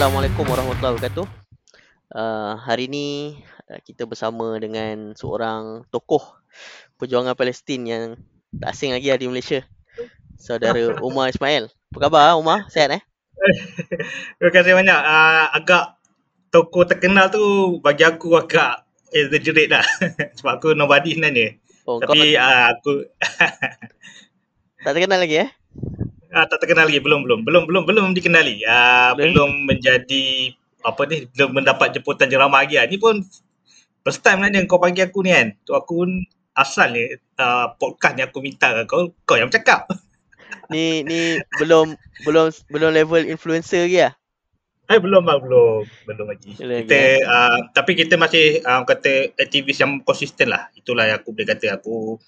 Assalamualaikum warahmatullahi wabarakatuh. Uh, hari ini uh, kita bersama dengan seorang tokoh perjuangan Palestin yang tak asing lagi di Malaysia. Saudara Umar Ismail. Apa khabar Umar? Sihat eh? Terima kasih banyak. Uh, agak tokoh terkenal tu bagi aku agak exaggerate lah. Sebab aku nobody sebenarnya. Oh, Tapi kau... uh, aku... tak terkenal lagi eh? Ah, tak terkenal lagi belum belum belum belum belum dikenali. Ah belum, belum menjadi apa ni belum mendapat jemputan jerama lagi. Ah. Ni pun first time lah kau panggil aku ni kan. Tu aku asal ni uh, podcast ni aku minta kau kau yang cakap. Ni ni belum belum belum level influencer lagi ah. Eh belum lah, belum. Belum lagi. Belum kita, lagi, uh, tapi kita masih uh, kata aktivis yang konsisten lah. Itulah yang aku boleh kata. Aku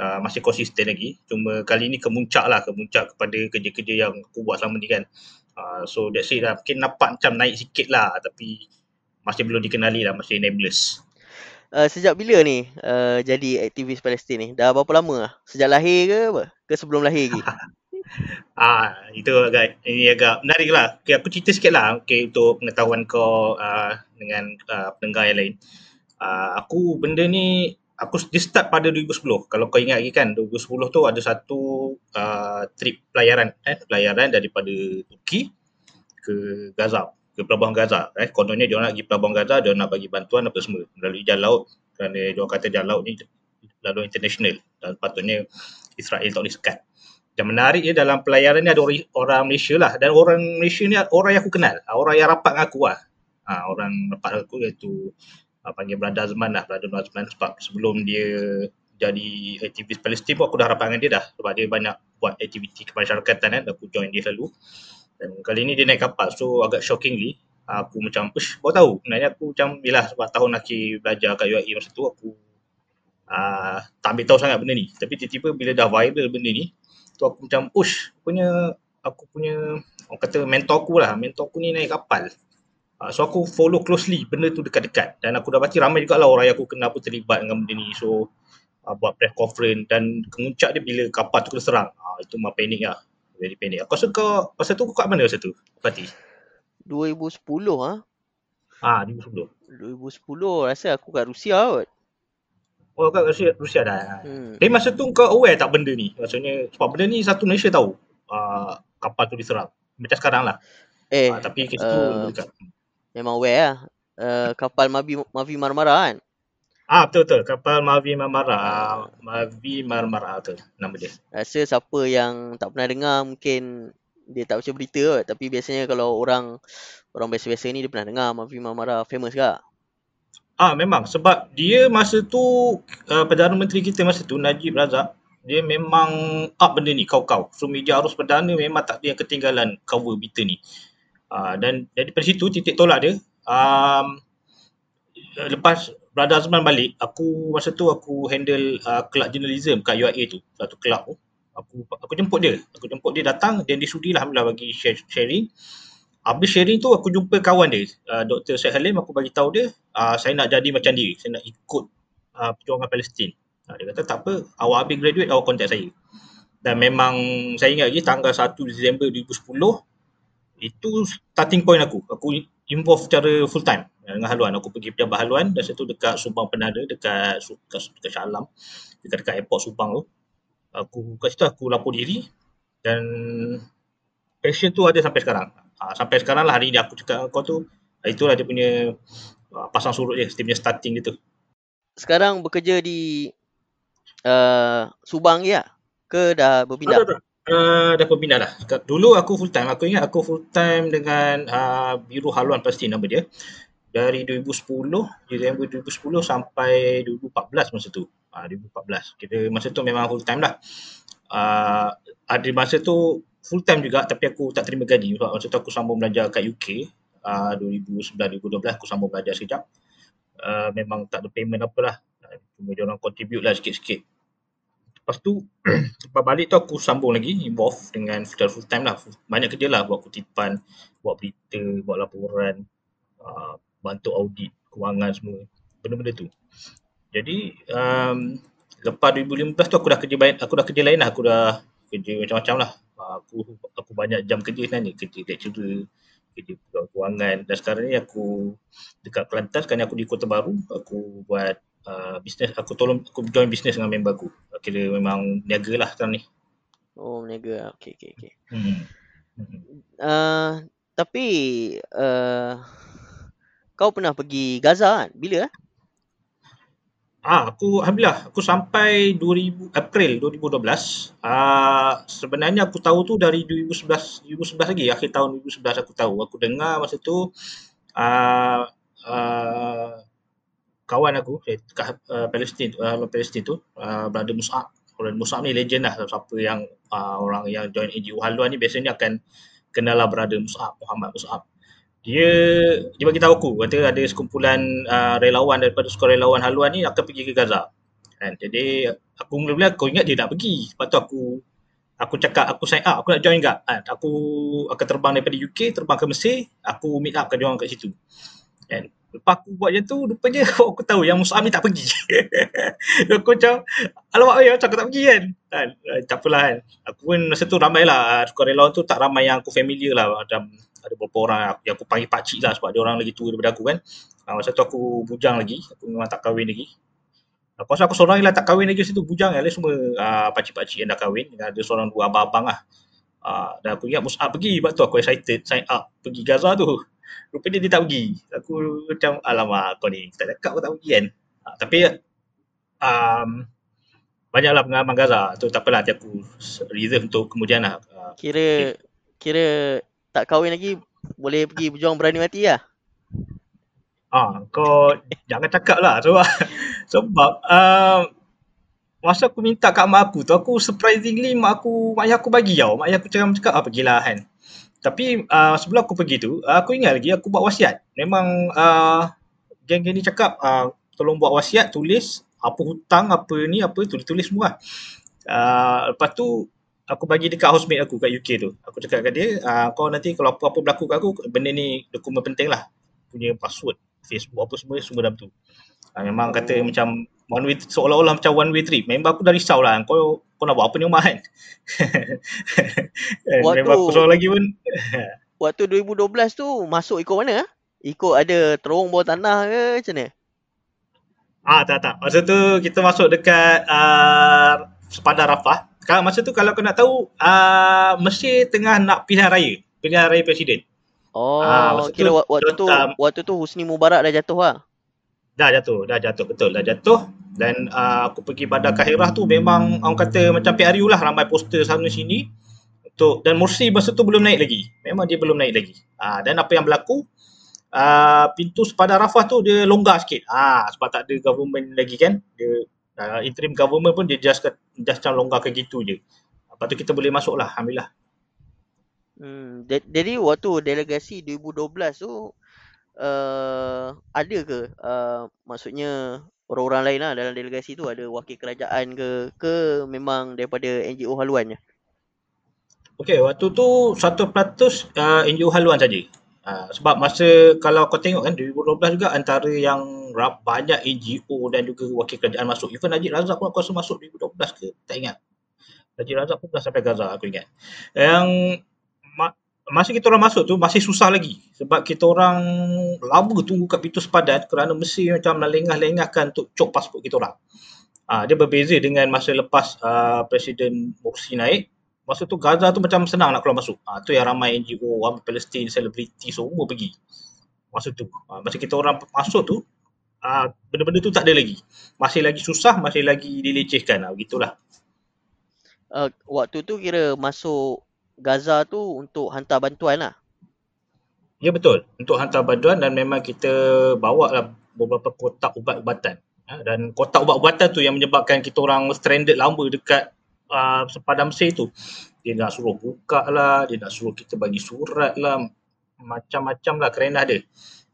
uh, masih konsisten lagi. Cuma kali ni kemuncak lah. Kemuncak kepada kerja-kerja yang aku buat selama ni kan. Uh, so that's it lah. Mungkin nampak macam naik sikit lah. Tapi masih belum dikenali lah. Masih enablers. Uh, sejak bila ni uh, jadi aktivis Palestin ni? Dah berapa lama lah? Sejak lahir ke apa? Ke sebelum lahir lagi? Ah, itu agak ini agak menarik lah. Okay, aku cerita sikit lah okay, untuk pengetahuan kau uh, dengan uh, pendengar yang lain. Uh, aku benda ni, aku dia start pada 2010. Kalau kau ingat lagi kan, 2010 tu ada satu uh, trip pelayaran. Eh, pelayaran daripada Turki ke Gaza, ke pelabuhan Gaza. Eh. Kononnya dia nak pergi pelabuhan Gaza, dia nak bagi bantuan apa semua. Melalui jalan laut, kerana dia kata jalan laut ni lalu international dan patutnya Israel tak boleh sekat yang menarik dia dalam pelayaran ni ada orang, orang Malaysia lah dan orang Malaysia ni orang yang aku kenal orang yang rapat dengan aku lah ha, orang rapat dengan aku iaitu ha, panggil Brother Azman lah. Brother Azman sebab sebelum dia jadi aktivis Palestin pun aku dah rapat dengan dia dah. Sebab dia banyak buat aktiviti kemasyarakatan kan aku join dia selalu. Dan kali ni dia naik kapal. So agak shockingly aku macam push baru tahu? Sebenarnya aku macam bila sebab tahun akhir belajar kat UAE masa tu aku uh, tak ambil tahu sangat benda ni. Tapi tiba-tiba bila dah viral benda ni tu aku macam push punya aku punya orang kata mentor aku lah. Mentor aku ni naik kapal uh, so aku follow closely benda tu dekat-dekat dan aku dapati ramai juga lah orang yang aku kenal pun terlibat dengan benda ni so uh, buat press conference dan kemuncak dia bila kapal tu kena serang uh, itu mah panik lah very panik aku rasa kau pasal tu kau kat mana masa tu Fatih 2010 ah ha? Ah, 2010. 2010 rasa aku kat Rusia kot. Oh kat Rusia, Rusia dah. Hmm. Tapi masa tu kau aware tak benda ni? Maksudnya sebab benda ni satu Malaysia tahu uh, kapal tu diserang. Macam sekarang lah. Eh, uh, tapi kes uh, tu Memang aware lah. Uh, kapal Mavi, Mavi Marmara kan? Ah betul betul kapal Mavi Marmara, uh, Mavi Marmara tu nama dia. Rasa siapa yang tak pernah dengar mungkin dia tak baca berita kot. Tapi biasanya kalau orang orang biasa-biasa ni dia pernah dengar Mavi Marmara famous ke? Ah memang sebab dia masa tu uh, Perdana Menteri kita masa tu Najib Razak dia memang up benda ni kau-kau. So media arus perdana memang tak ada yang ketinggalan cover berita ni. Uh, dan dari situ titik tolak dia um, lepas Brother Azman balik aku masa tu aku handle uh, club journalism kat UIA tu satu club tu aku aku jemput dia aku jemput dia datang dan dia sudi lah alhamdulillah bagi share, sharing Habis sharing tu aku jumpa kawan dia, uh, Dr. Syed Halim, aku bagi tahu dia, uh, saya nak jadi macam dia, saya nak ikut uh, perjuangan Palestin. Uh, dia kata tak apa, awak habis graduate, awak contact saya. Dan memang saya ingat lagi tanggal 1 Disember 2010, itu starting point aku. Aku involve secara full time dengan haluan. Aku pergi pejabat haluan dan situ dekat Subang Penada, dekat, dekat, dekat Shah Alam, dekat, dekat airport Subang tu. Aku kat situ aku lapor diri dan passion tu ada sampai sekarang uh, sampai sekarang lah hari ni aku cakap kau tu uh, itulah dia punya uh, pasang surut dia dia punya starting dia tu sekarang bekerja di uh, Subang ya ke dah berpindah dah, dah. Uh, dah berpindah dah. Dulu aku full time. Aku ingat aku full time dengan uh, Biru Haluan pasti nama dia. Dari 2010 Disember 2010 sampai 2014 masa tu. Uh, 2014 kita masa tu memang full time lah. Uh, ada masa tu full time juga tapi aku tak terima gaji sebab masa tu aku sambung belajar kat UK uh, 2009-2012 aku sambung belajar sekejap. Uh, memang tak ada payment apalah cuma dia orang contribute lah sikit-sikit lepas tu lepas balik tu aku sambung lagi involve dengan full, full time lah. Banyak kerja lah buat kutipan buat berita buat laporan uh, bantu audit kewangan semua benda-benda tu. Jadi um, lepas 2015 tu aku dah kerja aku dah kerja lain lah. Aku dah kerja macam-macam lah. Aku aku banyak jam kerja sebenarnya. Kerja lecturer kerja pegawai kewangan. Dan sekarang ni aku dekat Kelantan sekarang aku di Kota Baru aku buat uh, bisnes aku tolong aku join bisnes dengan member aku kira memang niaga lah sekarang ni Oh, meniaga. Okey, okey, okey. hmm. Hmm. Uh, tapi uh, kau pernah pergi Gaza kan? Bila eh? Ah, aku alhamdulillah aku sampai 2000 April 2012. Ah, sebenarnya aku tahu tu dari 2011 2011 lagi akhir tahun 2011 aku tahu. Aku dengar masa tu ah, ah, kawan aku eh, uh, Palestin uh, Palestin tu uh, brother Mus'ab. Brother Mus'ab ni legend lah siapa yang uh, orang yang join NGO haluan ni biasanya akan kenal lah brother Mus'ab Muhammad Mus'ab dia dia bagi tahu aku kata ada sekumpulan uh, relawan daripada sukarelawan haluan ni akan pergi ke Gaza. Kan? Jadi aku mula-mula aku ingat dia nak pergi. Lepas tu aku aku cakap aku sign up, aku nak join enggak? Kan? Aku akan terbang daripada UK, terbang ke Mesir, aku meet up dengan dia orang kat situ. Kan? Lepas aku buat macam tu, rupanya aku tahu yang Mus'ab ni tak pergi. aku macam, alamak ya, macam aku tak pergi kan? kan? Tak apalah kan. Aku pun masa tu ramai lah, sukarelawan tu tak ramai yang aku familiar lah. Macam ada beberapa orang yang aku panggil pakcik lah sebab dia orang lagi tua daripada aku kan. Uh, masa tu aku bujang lagi, aku memang tak kahwin lagi. Aku rasa aku seorang lah tak kahwin lagi situ bujang yang lain semua uh, pakcik-pakcik yang dah kahwin. Ada seorang dua abang-abang lah. Uh, dan aku ingat Mus'ab pergi, sebab tu aku excited sign up pergi Gaza tu. Rupanya dia tak pergi. Aku macam alamak kau ni, tak cakap kau tak pergi kan. Uh, tapi um, banyaklah pengalaman Gaza. Tu tak apalah, nanti aku reserve untuk kemudian lah. Uh, Kira kira tak kahwin lagi boleh pergi berjuang berani mati lah. Ah, kau jangan cakap lah sebab sebab uh, masa aku minta kat mak aku tu aku surprisingly mak aku mak ayah aku bagi tau. Mak ayah aku cakap cakap apa pergilah kan. Tapi uh, sebelum aku pergi tu aku ingat lagi aku buat wasiat. Memang uh, geng-geng ni cakap uh, tolong buat wasiat tulis apa hutang apa ni apa tulis-tulis semua. Uh, lepas tu aku bagi dekat housemate aku kat UK tu. Aku cakap kat dia, uh, kau nanti kalau apa-apa berlaku kat aku, benda ni dokumen penting lah. Punya password, Facebook apa semua, semua dalam tu. Uh, memang kata macam one way, seolah-olah macam one way trip. Member aku dah risau lah, kau, kau nak buat apa ni rumah kan? waktu, aku lagi pun. waktu 2012 tu, masuk ikut mana? Ikut ada terowong bawah tanah ke macam mana? Ah tak tak. Masa tu kita masuk dekat uh, sepadan Rafah kalau masa tu kalau kau nak tahu uh, Mesir tengah nak pilihan raya pilihan raya presiden oh uh, kira tu, waktu tu um, waktu tu Husni Mubarak dah jatuh lah dah jatuh dah jatuh betul dah jatuh. Dan uh, aku pergi pada Kahirah tu memang orang kata macam PRU lah ramai poster sana sini. Untuk dan Mursi masa tu belum naik lagi. Memang dia belum naik lagi. Uh, dan apa yang berlaku? Uh, pintu sepadan Rafah tu dia longgar sikit. Uh, sebab tak ada government lagi kan? Dia uh, interim government pun dia just just macam longgarkan gitu je. Lepas tu kita boleh masuk lah, Alhamdulillah. Hmm, jadi waktu delegasi 2012 tu uh, ada ke uh, maksudnya orang-orang lain lah dalam delegasi tu ada wakil kerajaan ke ke memang daripada NGO haluan je? Okay, waktu tu satu peratus uh, NGO haluan saja. Uh, sebab masa kalau kau tengok kan 2012 juga antara yang rap, banyak NGO dan juga wakil kerajaan masuk. Even Najib Razak pun aku rasa masuk 2012 ke? Tak ingat. Najib Razak pun dah sampai Gaza aku ingat. Yang masa kita orang masuk tu masih susah lagi. Sebab kita orang lama tunggu kat pintu sepadan kerana mesti macam lengah-lengahkan untuk cop pasport kita orang. Uh, dia berbeza dengan masa lepas uh, Presiden Morsi naik masa tu Gaza tu macam senang nak keluar masuk. Ha, tu yang ramai NGO, orang Palestin, selebriti semua pergi. Masa tu. Ha, masa kita orang masuk tu, ha, benda-benda tu tak ada lagi. Masih lagi susah, masih lagi dilecehkan. Ha, begitulah. Uh, waktu tu kira masuk Gaza tu untuk hantar bantuan lah. Ya betul. Untuk hantar bantuan dan memang kita bawa lah beberapa kotak ubat-ubatan. Ha, dan kotak ubat-ubatan tu yang menyebabkan kita orang stranded lama dekat uh, sepadan Mesir tu dia nak suruh buka lah, dia nak suruh kita bagi surat lah, macam-macam lah kerana ada.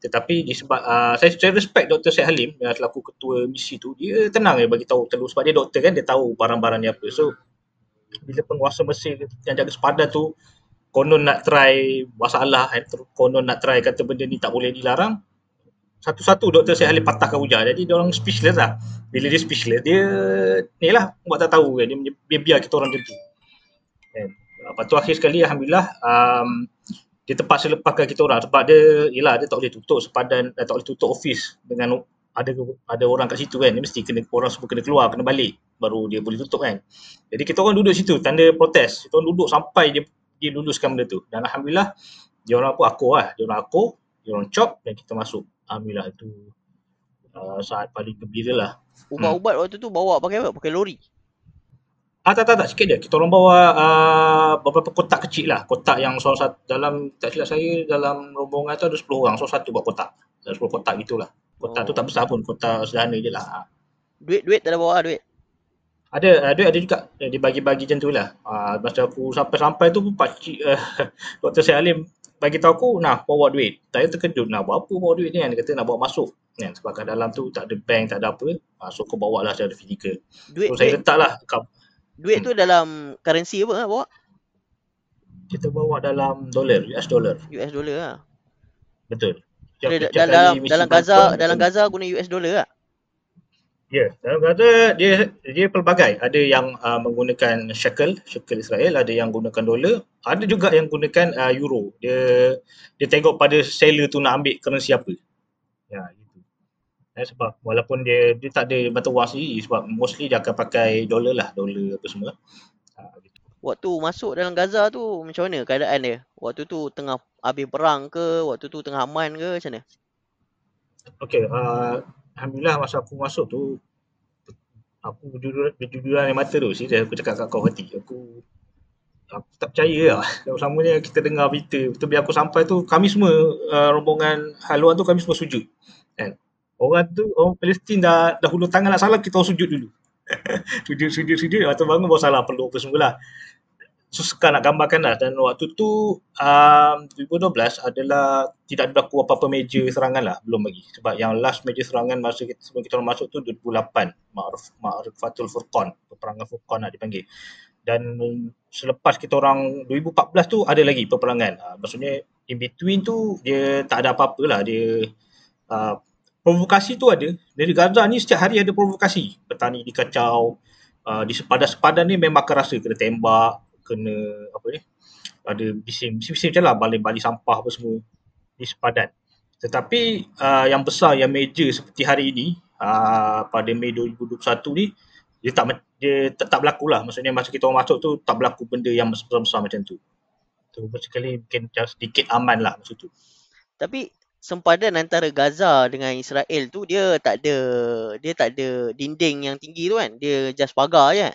Tetapi disebab uh, saya, saya respect Dr. Syed Halim yang selaku ketua misi tu, dia tenang dia bagi tahu terus sebab dia doktor kan, dia tahu barang-barang ni apa. So bila penguasa Mesir yang jaga sepadan tu konon nak try masalah, eh, konon nak try kata benda ni tak boleh dilarang, satu-satu Dr. Syed Halim patahkan hujah. Jadi dia orang speechless lah. Bila dia speechless, dia ni lah buat tak tahu kan. Dia biar, biar kita orang tentu. Kan? Lepas tu akhir sekali Alhamdulillah um, dia terpaksa lepaskan kita orang sebab dia yelah dia tak boleh tutup sepadan eh, tak boleh tutup office dengan ada ada orang kat situ kan dia mesti kena orang semua kena keluar kena balik baru dia boleh tutup kan jadi kita orang duduk situ tanda protes kita orang duduk sampai dia dia luluskan benda tu dan alhamdulillah dia orang pun aku lah dia orang aku dia orang chop dan kita masuk alhamdulillah itu uh, saat paling gembira lah Ubat-ubat waktu tu bawa pakai apa? Pakai lori. Ah tak tak tak sikit dia. Kita orang bawa uh, beberapa kotak kecil lah. Kotak yang salah satu dalam tak silap saya dalam rombongan tu ada 10 orang. So satu buat kotak. Ada 10 kotak gitulah. Kotak oh. tu tak besar pun. Kotak sederhana je lah. Duit duit tak ada bawa duit. Ada, uh, duit ada juga. Dia bagi-bagi macam tu lah. Uh, masa aku sampai-sampai tu pakcik uh, Dr. Syed Alim bagi tahu aku nak bawa duit. Saya terkejut nak buat apa bawa duit ni kan. Dia kata nak bawa masuk. Kan? Sebab kat dalam tu tak ada bank, tak ada apa. Uh, so aku bawa lah secara fizikal. Duit, so duit. saya letak lah Duit hmm. tu dalam currency apa lah bawa? Kita bawa dalam dolar, US dollar. US dollar lah. Betul. Dia, dalam dalam Gaza, dalam Gaza guna US dollar lah. Ya, yeah, dalam Gaza dia dia pelbagai. Ada yang uh, menggunakan shekel, shekel Israel, ada yang gunakan dolar, ada juga yang gunakan uh, euro. Dia dia tengok pada seller tu nak ambil currency apa. Ya, Eh, sebab walaupun dia dia tak ada mata wang sendiri sebab mostly dia akan pakai dolar lah, dolar apa semua. Ha, gitu. Waktu masuk dalam Gaza tu macam mana keadaan dia? Waktu tu tengah habis perang ke? Waktu tu tengah aman ke macam mana? Okay, uh, Alhamdulillah masa aku masuk tu aku berjudul yang mata tu sih aku cakap kat kau hati. Aku aku tak percaya lah. Sama-samanya kita dengar berita. Betul bila aku sampai tu kami semua uh, rombongan haluan tu kami semua sujud. Kan? Orang tu, orang Palestin dah, dah hulur tangan nak salam, kita sujud dulu. sujud, sujud, sujud. Tu bangun baru salam perlu apa semua lah. Sekarang nak gambarkan lah. Dan waktu tu, um, 2012 adalah tidak berlaku apa-apa meja serangan lah. Belum lagi. Sebab yang last meja serangan masa kita, sebelum kita masuk tu 2008. Ma'ruf, Ma'ruf Fatul Furqan. Peperangan Furqan lah dipanggil. Dan selepas kita orang 2014 tu ada lagi peperangan. Uh, maksudnya in between tu dia tak ada apa-apa lah. Dia uh, provokasi tu ada. Dari Gaza ni setiap hari ada provokasi. Petani dikacau. Uh, di sepadan-sepadan ni memang akan rasa kena tembak, kena apa ni. Ada bising, bising macam lah balik-balik sampah apa semua di sepadan. Tetapi uh, yang besar, yang major seperti hari ini uh, pada Mei 2021 ni dia tak dia tak berlaku lah. Maksudnya masa kita orang masuk tu tak berlaku benda yang besar-besar macam tu. Tu sekali mungkin sedikit aman lah masa tu. Tapi sempadan antara Gaza dengan Israel tu dia tak ada dia tak ada dinding yang tinggi tu kan. Dia just pagar je.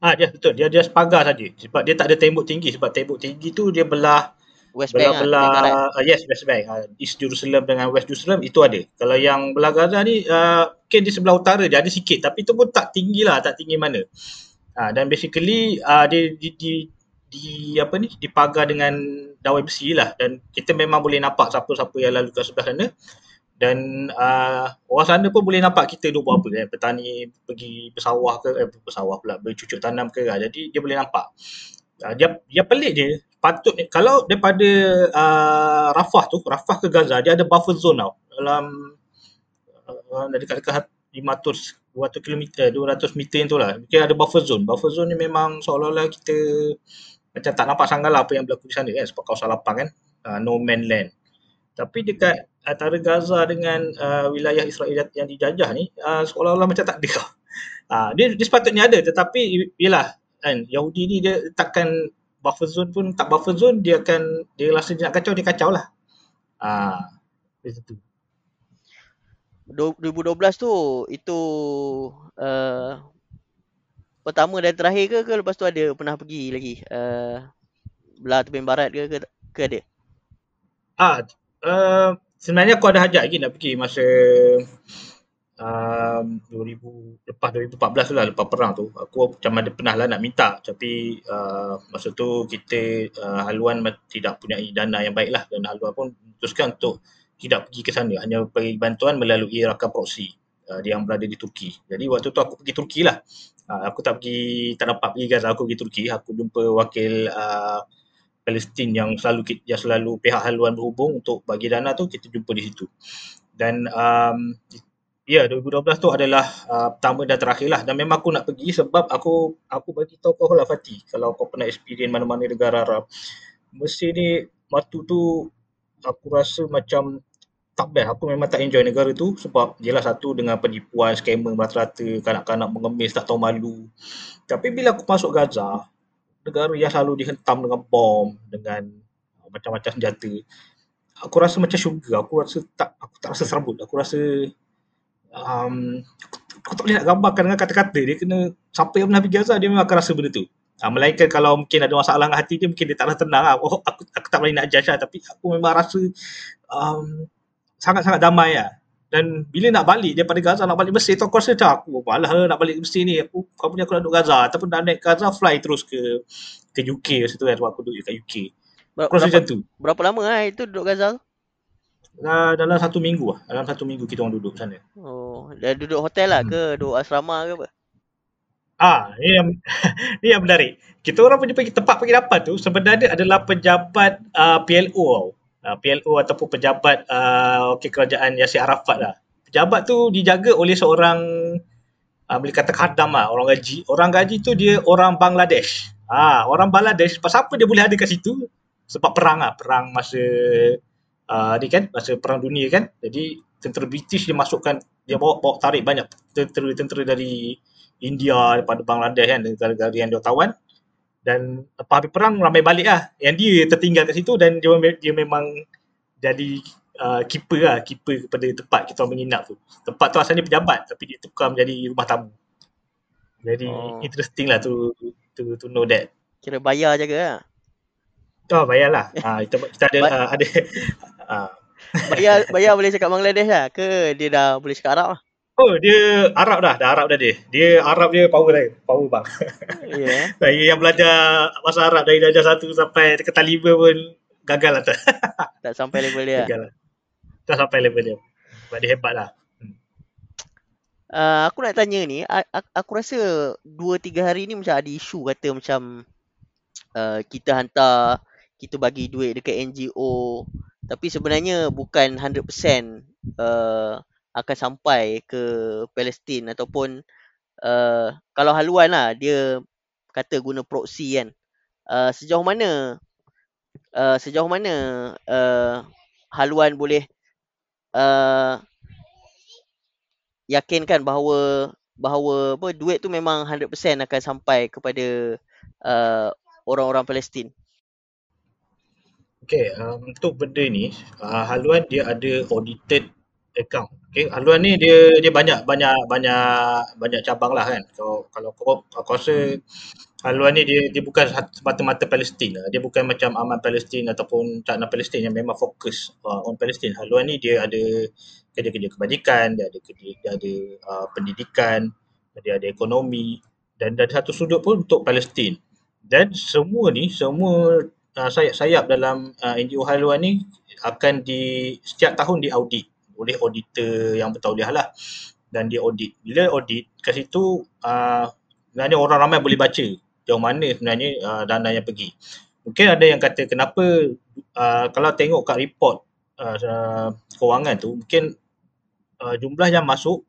Ah ya betul. Dia just pagar saja. Sebab dia tak ada tembok tinggi sebab tembok tinggi tu dia belah West Bank belah, belah uh, yes West Bank. Uh, East Jerusalem dengan West Jerusalem itu ada. Kalau yang belah Gaza ni uh, mungkin di sebelah utara dia ada sikit tapi tu pun tak tinggi lah, tak tinggi mana. Uh, dan basically uh, dia di, di, di apa ni dipagar dengan dawai besi lah dan kita memang boleh nampak siapa-siapa yang lalu ke sebelah sana dan uh, orang sana pun boleh nampak kita duk buat apa kan petani pergi bersawah ke eh bersawah pula bercucuk tanam ke uh, jadi dia boleh nampak. Uh, dia dia pelik je. Patut kalau daripada uh, Rafah tu Rafah ke Gaza dia ada buffer zone tau. Dalam uh, dekat-dekat 500 200 km 200 meter tu lah. Mungkin ada buffer zone. Buffer zone ni memang seolah-olah kita macam tak nampak sangat lah apa yang berlaku di sana kan? Sebab kawasan lapang kan? Uh, no man land tapi dekat antara Gaza dengan uh, wilayah Israel yang dijajah ni uh, seolah-olah macam tak ada. Uh, dia, dia sepatutnya ada tetapi yelah kan Yahudi ni dia takkan buffer zone pun tak buffer zone dia akan dia rasa dia nak kacau dia kacau lah. Uh, itu 2012 tu itu uh, pertama dan terakhir ke ke lepas tu ada pernah pergi lagi? Uh, belah tepi barat ke ke, ke ada? Ah uh, sebenarnya aku ada hajat lagi nak pergi masa um, 2000 lepas 2014 tu lah lepas perang tu. Aku macam ada pernah lah nak minta tapi uh, masa tu kita uh, haluan tidak punya dana yang baik lah dan haluan pun memutuskan untuk tidak pergi ke sana. Hanya bagi bantuan melalui rakan proksi uh, yang berada di Turki. Jadi waktu tu aku pergi Turki lah. Uh, aku tak pergi, tak dapat pergi Gaza, aku pergi Turki. Aku jumpa wakil uh, Palestin yang selalu yang selalu pihak haluan berhubung untuk bagi dana tu, kita jumpa di situ. Dan um, ya, 2012 tu adalah uh, pertama dan terakhir lah. Dan memang aku nak pergi sebab aku aku bagi tahu kau lah Fatih, kalau kau pernah experience mana-mana negara Arab, Mesir ni waktu tu aku rasa macam tak best. Aku memang tak enjoy negara tu sebab jelas satu dengan penipuan, scammer merata-rata, kanak-kanak mengemis tak tahu malu. Tapi bila aku masuk Gaza, negara yang selalu dihentam dengan bom, dengan macam-macam senjata, aku rasa macam syurga. Aku rasa tak aku tak rasa serabut. Aku rasa um, aku tak boleh nak gambarkan dengan kata-kata. Dia kena siapa yang pernah pergi Gaza dia memang akan rasa benda tu. Ha, melainkan kalau mungkin ada masalah dengan hati dia mungkin dia taklah tenang lah. Oh, aku, aku tak boleh nak judge lah tapi aku memang rasa um, sangat-sangat damai lah. Dan bila nak balik daripada Gaza nak balik Mesir tu aku rasa macam aku malah lah nak balik Mesir ni. Aku kau punya aku nak duduk Gaza ataupun nak naik Gaza fly terus ke ke UK masa tu kan sebab aku duduk kat UK. Ber- Aku rasa berapa, macam tu. berapa lama lah itu duduk Gaza? tu? Uh, dalam satu minggu lah. Dalam satu minggu kita orang duduk sana. Oh, dah duduk hotel lah Hmm. ke? Duduk asrama ke apa? Ah, ni yang ni yang menarik. Kita orang punya pergi tempat pergi dapat tu sebenarnya adalah pejabat uh, PLO tau. Uh, PLO ataupun pejabat uh, wakil kerajaan Yasir Arafat lah. Pejabat tu dijaga oleh seorang uh, boleh kata khadam lah, orang gaji. Orang gaji tu dia orang Bangladesh. Ah, orang Bangladesh. Pasal apa dia boleh ada kat situ? Sebab perang lah, perang masa uh, ni kan, masa perang dunia kan. Jadi tentera British dia masukkan dia bawa bawa tarik banyak tentera-tentera dari India daripada Bangladesh kan negara-negara yang dia tawan dan lepas habis perang ramai balik lah. Yang dia tertinggal kat situ dan dia, dia memang jadi uh, keeper lah. Keeper kepada tempat kita orang menginap tu. Tempat tu asalnya pejabat tapi dia tukar menjadi rumah tamu. Jadi Oh. interesting lah to, to, to know that. Kira bayar jaga lah. oh bayarlah uh, kita, kita ada uh, ada. Uh, Bayar bayar boleh cakap Bangladesh lah ke dia dah boleh cakap Arab lah? Oh dia Arab dah, dah Arab dah dia. Dia Arab dia power dah, power bang. Yeah. Saya yang belajar bahasa Arab dari darjah satu sampai ke lima pun gagal lah tak. Tak sampai level dia. gagal lah. Tak sampai level dia. Sebab dia hebat lah. Uh, aku nak tanya ni, aku rasa 2-3 hari ni macam ada isu kata macam uh, kita hantar, kita bagi duit dekat NGO tapi sebenarnya bukan 100% uh, akan sampai ke Palestin ataupun uh, kalau haluan lah dia kata guna proxy kan. Uh, sejauh mana uh, sejauh mana uh, haluan boleh uh, yakinkan bahawa bahawa apa duit tu memang 100% akan sampai kepada uh, orang-orang Palestin. Okay, um, untuk benda ni, uh, haluan dia ada audited account. Okay, haluan ni dia dia banyak banyak banyak banyak cabang lah kan. So, kalau kau aku rasa haluan ni dia dia bukan semata-mata Palestin lah. Dia bukan macam Aman Palestin ataupun Cakna Palestin yang memang fokus uh, on Palestin. Haluan ni dia ada kerja-kerja kebajikan, dia ada kerja, dia ada uh, pendidikan, dia ada ekonomi dan dari satu sudut pun untuk Palestin. Dan semua ni, semua uh, sayap-sayap dalam uh, NGO haluan ni akan di setiap tahun diaudit oleh auditor yang bertauliah lah dan dia audit. Bila audit kat situ uh, sebenarnya orang ramai boleh baca jauh mana sebenarnya uh, dana yang pergi. Mungkin ada yang kata kenapa uh, kalau tengok kat report uh, uh, kewangan tu mungkin uh, jumlah yang masuk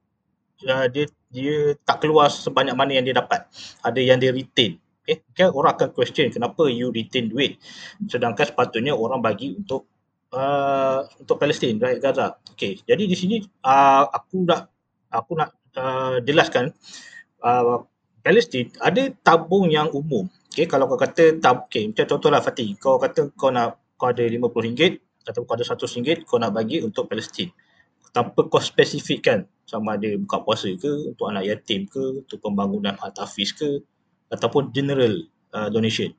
uh, dia dia tak keluar sebanyak mana yang dia dapat. Ada yang dia retain. Okay, okay orang akan question kenapa you retain duit sedangkan sepatutnya orang bagi untuk uh, untuk Palestin, rakyat Gaza. Okay, jadi di sini uh, aku nak aku nak uh, jelaskan uh, Palestin ada tabung yang umum. Okay, kalau kau kata tab, okay, macam contohlah Fatih, kau kata kau nak kau ada RM50 atau kau ada RM100 kau nak bagi untuk Palestin. Tanpa kau spesifikkan sama ada buka puasa ke, untuk anak yatim ke, untuk pembangunan tahfiz ke, ataupun general uh, donation.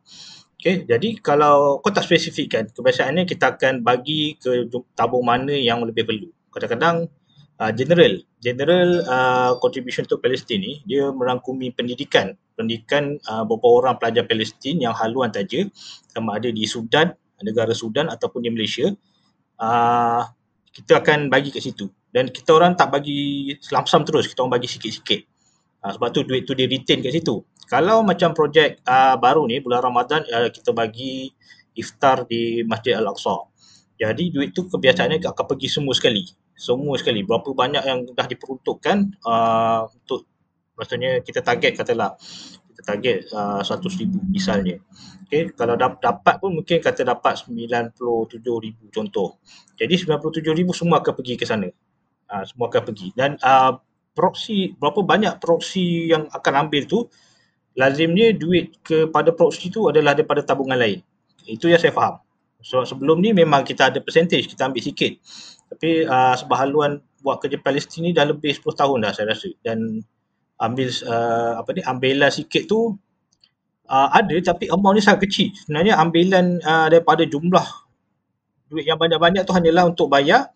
Okay, jadi kalau kau tak spesifikkan, kebiasaannya kita akan bagi ke tabung mana yang lebih perlu. Kadang-kadang uh, general, general uh, contribution to Palestine ni dia merangkumi pendidikan. Pendidikan uh, beberapa orang pelajar Palestin yang haluan saja sama ada di Sudan, negara Sudan ataupun di Malaysia. Uh, kita akan bagi kat situ. Dan kita orang tak bagi selamsam terus, kita orang bagi sikit-sikit. Uh, sebab tu duit tu dia retain kat situ. Kalau macam projek uh, baru ni bulan Ramadan uh, kita bagi iftar di Masjid Al-Aqsa. Jadi duit tu kebiasaannya akan pergi semua sekali. Semua sekali. Berapa banyak yang dah diperuntukkan uh, untuk maksudnya kita target katalah kita target uh, 100,000 misalnya. Okay, kalau dap- dapat pun mungkin kata dapat 97,000 contoh. Jadi 97,000 semua akan pergi ke sana. Uh, semua akan pergi. Dan uh, proxy, berapa banyak proxy yang akan ambil tu, lazimnya duit kepada proxy tu adalah daripada tabungan lain. Itu yang saya faham. So sebelum ni memang kita ada percentage, kita ambil sikit. Tapi uh, sebab haluan buat kerja Palestin ni dah lebih 10 tahun dah saya rasa. Dan ambil uh, apa ni ambilan sikit tu uh, ada tapi amount ni sangat kecil. Sebenarnya ambilan uh, daripada jumlah duit yang banyak-banyak tu hanyalah untuk bayar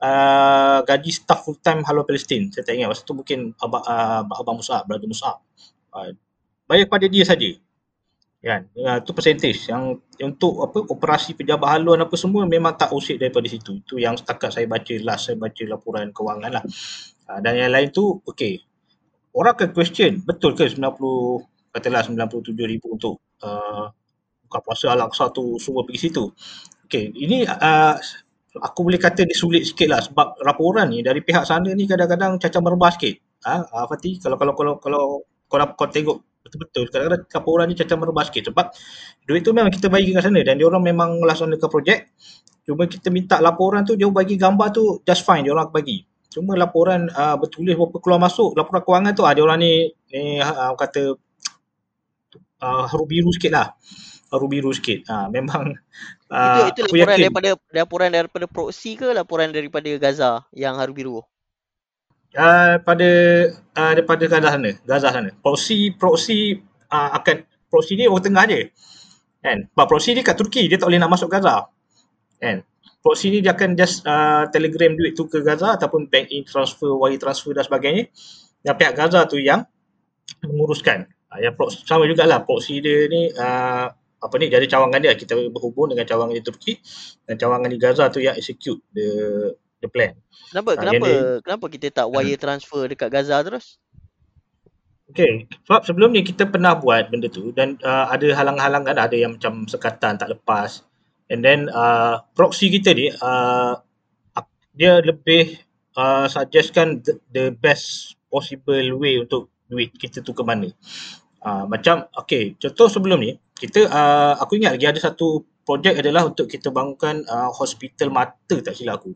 uh, gaji staff full time Haluan Palestin. Saya tak ingat masa tu mungkin Abang, uh, Abang Musab, Brother Musab. Uh, bayar kepada dia saja. Kan? Uh, tu percentage. Yang untuk apa operasi pejabat haluan apa semua memang tak usik daripada situ. Itu yang setakat saya baca last saya baca laporan kewangan lah. Uh, dan yang lain tu okey orang akan question betul ke 90 katalah 97 ribu untuk uh, buka puasa Al-Aqsa tu semua pergi situ? Okey ini uh, aku boleh kata dia sulit sikit lah sebab laporan ni dari pihak sana ni kadang-kadang cacah merebah sikit. Ha, uh, Fatih kalau kalau kalau kalau kau, kau tengok betul-betul kadang-kadang laporan ni cacat merubah sikit sebab duit tu memang kita bagi kat sana dan dia orang memang melaksanakan projek cuma kita minta laporan tu dia bagi gambar tu just fine dia orang bagi. Cuma laporan uh, bertulis berapa keluar masuk laporan kewangan tu uh, dia orang ni ni uh, kata uh, haru biru sikit lah biru sikit uh, memang uh, itu, itu laporan yakin. daripada laporan daripada proxy ke laporan daripada Gaza yang haru biru uh, pada uh, daripada Gaza sana, Gaza sana. Proxy proxy uh, akan proxy ni orang tengah je. Kan? Sebab proxy ni kat Turki, dia tak boleh nak masuk Gaza. Kan? Proxy ni dia akan just uh, telegram duit tu ke Gaza ataupun bank in transfer, wire transfer dan sebagainya. Dan pihak Gaza tu yang menguruskan. Uh, yang proxy, sama jugalah proxy dia ni uh, apa ni jadi cawangan dia kita berhubung dengan cawangan di Turki dan cawangan di Gaza tu yang execute the the plan. Kenapa? Ha, kenapa? Dia, kenapa kita tak wire transfer dekat Gaza terus? Okay, sebab sebelum ni kita pernah buat benda tu dan uh, ada halang-halangan, ada yang macam sekatan tak lepas. And then uh, proxy kita ni, uh, dia lebih uh, suggestkan the, the best possible way untuk duit kita tu ke mana. Uh, macam, okay, contoh sebelum ni, kita, uh, aku ingat lagi ada satu projek adalah untuk kita bangunkan uh, hospital mata tak silap aku.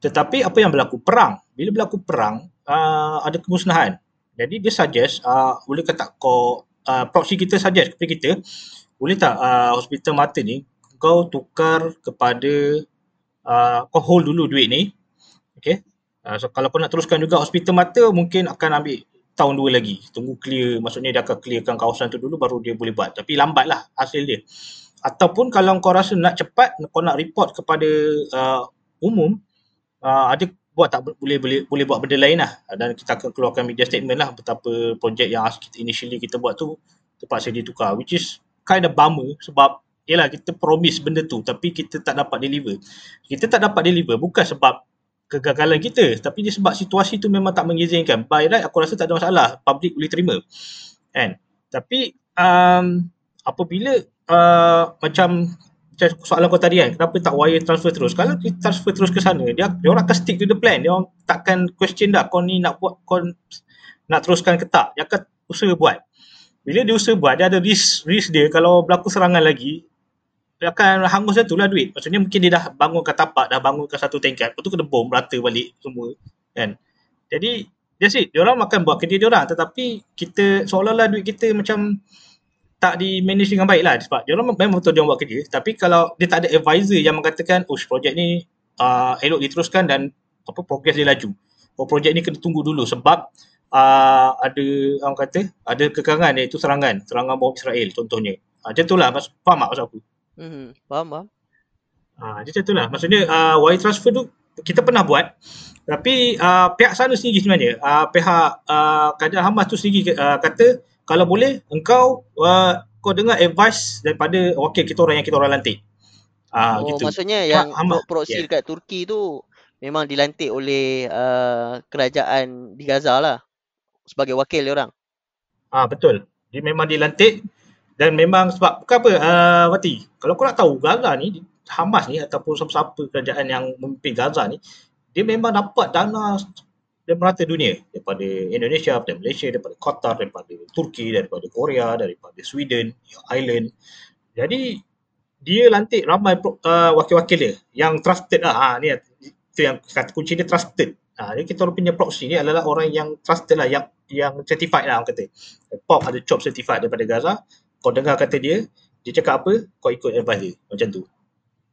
Tetapi apa yang berlaku? Perang. Bila berlaku perang, uh, ada kemusnahan. Jadi dia suggest, uh, boleh kata kau, uh, proxy kita suggest kepada kita, boleh tak uh, hospital mata ni, kau tukar kepada, uh, kau hold dulu duit ni. Okay. Uh, so kalau kau nak teruskan juga hospital mata, mungkin akan ambil tahun dua lagi. Tunggu clear, maksudnya dia akan clearkan kawasan tu dulu baru dia boleh buat. Tapi lambat lah hasil dia. Ataupun kalau kau rasa nak cepat, kau nak report kepada uh, umum, uh, ada buat tak boleh boleh boleh buat benda lain lah dan kita akan keluarkan media statement lah betapa projek yang kita initially kita buat tu terpaksa ditukar which is kind of bummer sebab yalah kita promise benda tu tapi kita tak dapat deliver kita tak dapat deliver bukan sebab kegagalan kita tapi dia sebab situasi tu memang tak mengizinkan by right aku rasa tak ada masalah public boleh terima kan tapi um, apabila uh, macam soalan kau tadi kan, kenapa tak wire transfer terus? Kalau kita transfer terus ke sana, dia, dia orang akan stick to the plan. Dia orang takkan question dah kau ni nak buat, kau nak teruskan ke tak. Dia akan usaha buat. Bila dia usaha buat, dia ada risk, risk dia kalau berlaku serangan lagi, akan hangus satu lah duit. Maksudnya mungkin dia dah bangun ke tapak, dah bangun ke satu tingkat, lepas tu kena bom, rata balik semua. Kan? Jadi, dia sih, dia orang akan buat kerja dia orang. Tetapi kita, seolah-olah duit kita macam tak di manage dengan baik lah sebab dia orang memang betul dia buat kerja tapi kalau dia tak ada advisor yang mengatakan oh projek ni uh, elok diteruskan dan apa progress dia laju oh projek ni kena tunggu dulu sebab uh, ada orang kata ada kekangan iaitu serangan serangan bom Israel contohnya uh, macam tu lah faham tak maksud aku hmm, faham faham uh, macam tu lah maksudnya uh, wire transfer tu kita pernah buat tapi uh, pihak sana sendiri sebenarnya uh, pihak uh, kajian Hamas tu sendiri uh, kata kalau boleh engkau uh, kau dengar advice daripada wakil kita orang yang kita orang lantik. Ah uh, oh, gitu. Maksudnya yang ha, proxy yeah. dekat Turki tu memang dilantik oleh uh, kerajaan di Gaza lah sebagai wakil dia orang. Ah betul. Dia memang dilantik dan memang sebab bukan apa uh, Wati. Kalau kau nak tahu Gaza ni Hamas ni ataupun siapa-siapa kerajaan yang memimpin Gaza ni dia memang dapat dana dia merata dunia daripada Indonesia, daripada Malaysia, daripada Qatar, daripada Turki, daripada Korea, daripada Sweden, Ireland. Jadi dia lantik ramai uh, wakil-wakil dia yang trusted lah. Ha, ni itu yang kata kunci dia trusted. Ha, jadi kita orang punya proxy ni adalah orang yang trusted lah, yang yang certified lah orang kata. Pop ada job certified daripada Gaza. Kau dengar kata dia, dia cakap apa, kau ikut advice dia. Macam tu.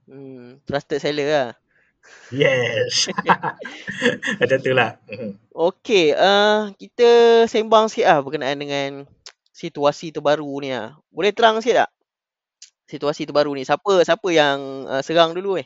Hmm, trusted seller lah. Yes. Macam tu lah. Okay, uh, kita sembang sikit lah berkenaan dengan situasi terbaru ni lah. Boleh terang sikit tak? Situasi terbaru ni. Siapa siapa yang uh, serang dulu eh?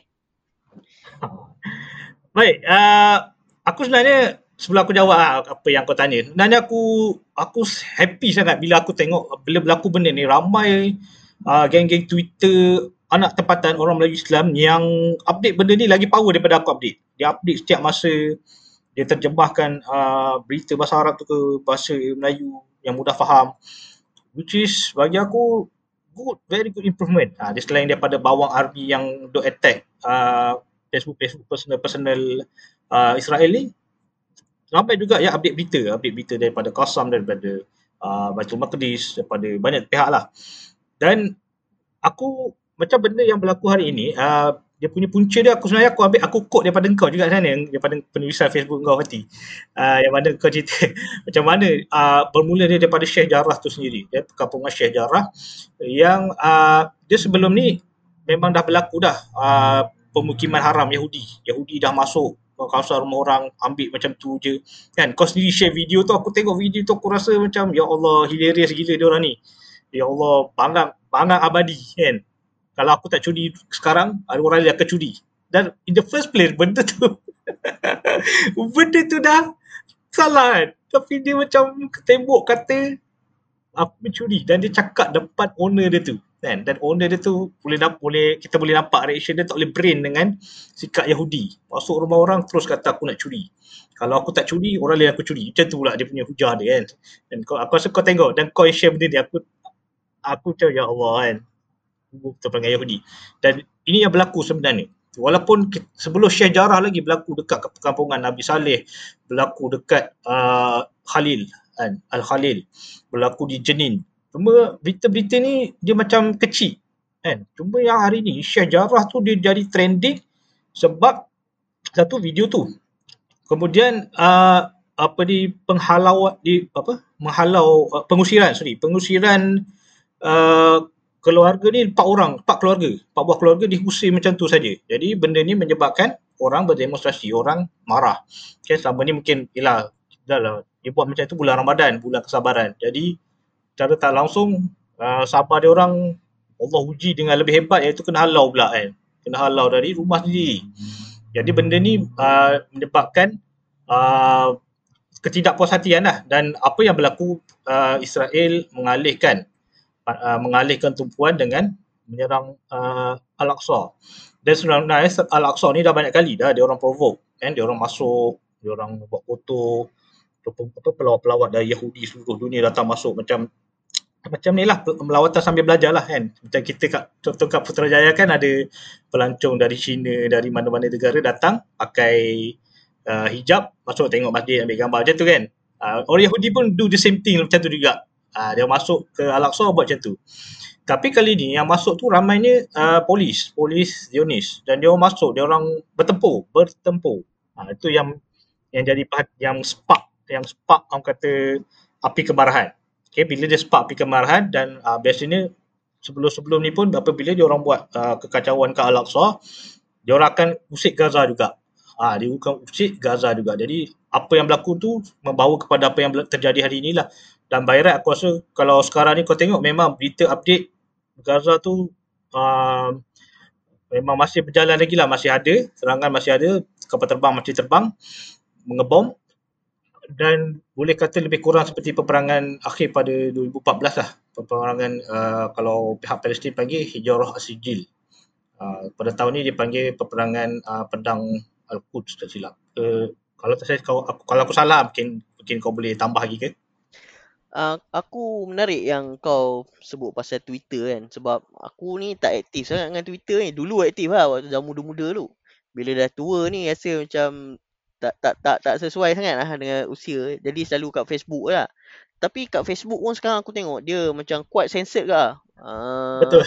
Baik, uh, aku sebenarnya sebelum aku jawab lah apa yang kau tanya. Sebenarnya aku aku happy sangat bila aku tengok bila berlaku benda ni ramai uh, geng-geng Twitter anak tempatan orang Melayu Islam yang update benda ni lagi power daripada aku update. Dia update setiap masa dia terjemahkan uh, berita bahasa Arab tu ke bahasa Melayu yang mudah faham. Which is bagi aku good, very good improvement. Uh, dia selain daripada bawang army yang duk attack uh, Facebook Facebook personal personal uh, Israel ni ramai juga yang update berita, update berita daripada Qasam daripada uh, Baitul Maqdis daripada banyak pihak lah. Dan aku macam benda yang berlaku hari ini, uh, dia punya punca dia aku sebenarnya aku ambil aku quote daripada kau juga sana daripada penulisan Facebook kau Fatih. Uh, yang mana kau cerita macam mana uh, bermula dia daripada Syekh Jarrah tu sendiri. Dia perkampungan Syekh Jarrah yang uh, dia sebelum ni memang dah berlaku dah uh, pemukiman haram Yahudi. Yahudi dah masuk kawasan rumah orang ambil macam tu je. Kan kau sendiri share video tu aku tengok video tu aku rasa macam ya Allah hilarious gila dia orang ni. Ya Allah bangang bangang abadi kan kalau aku tak curi sekarang, ada orang yang akan curi. Dan in the first place, benda tu, benda tu dah salah kan. Tapi dia macam tembok kata, aku mencuri. Dan dia cakap depan owner dia tu. Kan? Dan owner dia tu, boleh, boleh kita boleh nampak reaction dia tak boleh brain dengan sikap Yahudi. Masuk rumah orang, terus kata aku nak curi. Kalau aku tak curi, orang lain aku curi. Macam tu pula dia punya hujah dia kan. Dan kau, aku rasa kau tengok, dan kau share benda ni, aku aku macam ya Allah kan terperangai Yahudi. Dan ini yang berlaku sebenarnya. Walaupun sebelum Syekh Jarrah lagi berlaku dekat perkampungan Nabi Saleh, berlaku dekat uh, Khalil, kan? Al-Khalil, berlaku di Jenin. Berita-berita ni dia macam kecil. Kan? Cuma yang hari ni Syekh Jarrah tu dia jadi trending sebab satu video tu. Kemudian uh, apa di penghalau di apa menghalau uh, pengusiran sorry pengusiran uh, keluarga ni empat orang, empat keluarga, empat buah keluarga diusir macam tu saja. Jadi benda ni menyebabkan orang berdemonstrasi, orang marah. Okay, selama ni mungkin, ialah, dah lah, dia buat macam tu bulan Ramadan, bulan kesabaran. Jadi, cara tak langsung, uh, sabar dia orang, Allah uji dengan lebih hebat iaitu kena halau pula kan. Kena halau dari rumah sendiri. Jadi benda ni uh, menyebabkan uh, ketidakpuashatian lah. Dan apa yang berlaku uh, Israel mengalihkan uh, mengalihkan tumpuan dengan menyerang uh, Al-Aqsa. Dan sebenarnya Al-Aqsa ni dah banyak kali dah dia orang provoke kan dia orang masuk, dia orang buat apa pelawat-pelawat dari Yahudi seluruh dunia datang masuk macam macam ni lah melawatan sambil belajar lah kan macam kita kat contoh kat Putrajaya kan ada pelancong dari China dari mana-mana negara datang pakai uh, hijab masuk tengok masjid ambil gambar macam tu kan uh, orang Yahudi pun do the same thing macam tu juga Uh, dia masuk ke Al-Aqsa buat macam tu. Tapi kali ni yang masuk tu ramainya uh, polis, polis Zionis dan dia orang masuk, dia orang bertempur, bertempur. Ha, itu yang yang jadi yang spark, yang spark orang kata api kemarahan. Okay, bila dia spark api kemarahan dan uh, biasanya sebelum-sebelum ni pun apabila dia orang buat uh, kekacauan ke Al-Aqsa, dia orang akan usik Gaza juga. Ah, ha, dia akan usik Gaza juga. Jadi apa yang berlaku tu membawa kepada apa yang terjadi hari inilah dan Bayrat aku rasa kalau sekarang ni kau tengok memang berita update Gaza tu uh, memang masih berjalan lagi lah masih ada serangan masih ada kapal terbang masih terbang mengebom dan boleh kata lebih kurang seperti peperangan akhir pada 2014 lah. Peperangan uh, kalau pihak Palestin panggil Hijrah Asijil uh, pada tahun ni dia panggil peperangan uh, pedang Al-Quds tak silap. Uh, kalau saya kalau aku, kalau aku salah mungkin mungkin kau boleh tambah lagi ke? Uh, aku menarik yang kau sebut pasal Twitter kan. Sebab aku ni tak aktif sangat dengan Twitter ni. Dulu aktif lah waktu zaman muda-muda dulu. Bila dah tua ni rasa macam tak tak tak tak sesuai sangat lah dengan usia. Jadi selalu kat Facebook lah. Tapi kat Facebook pun sekarang aku tengok dia macam kuat censored ke. Uh, Betul.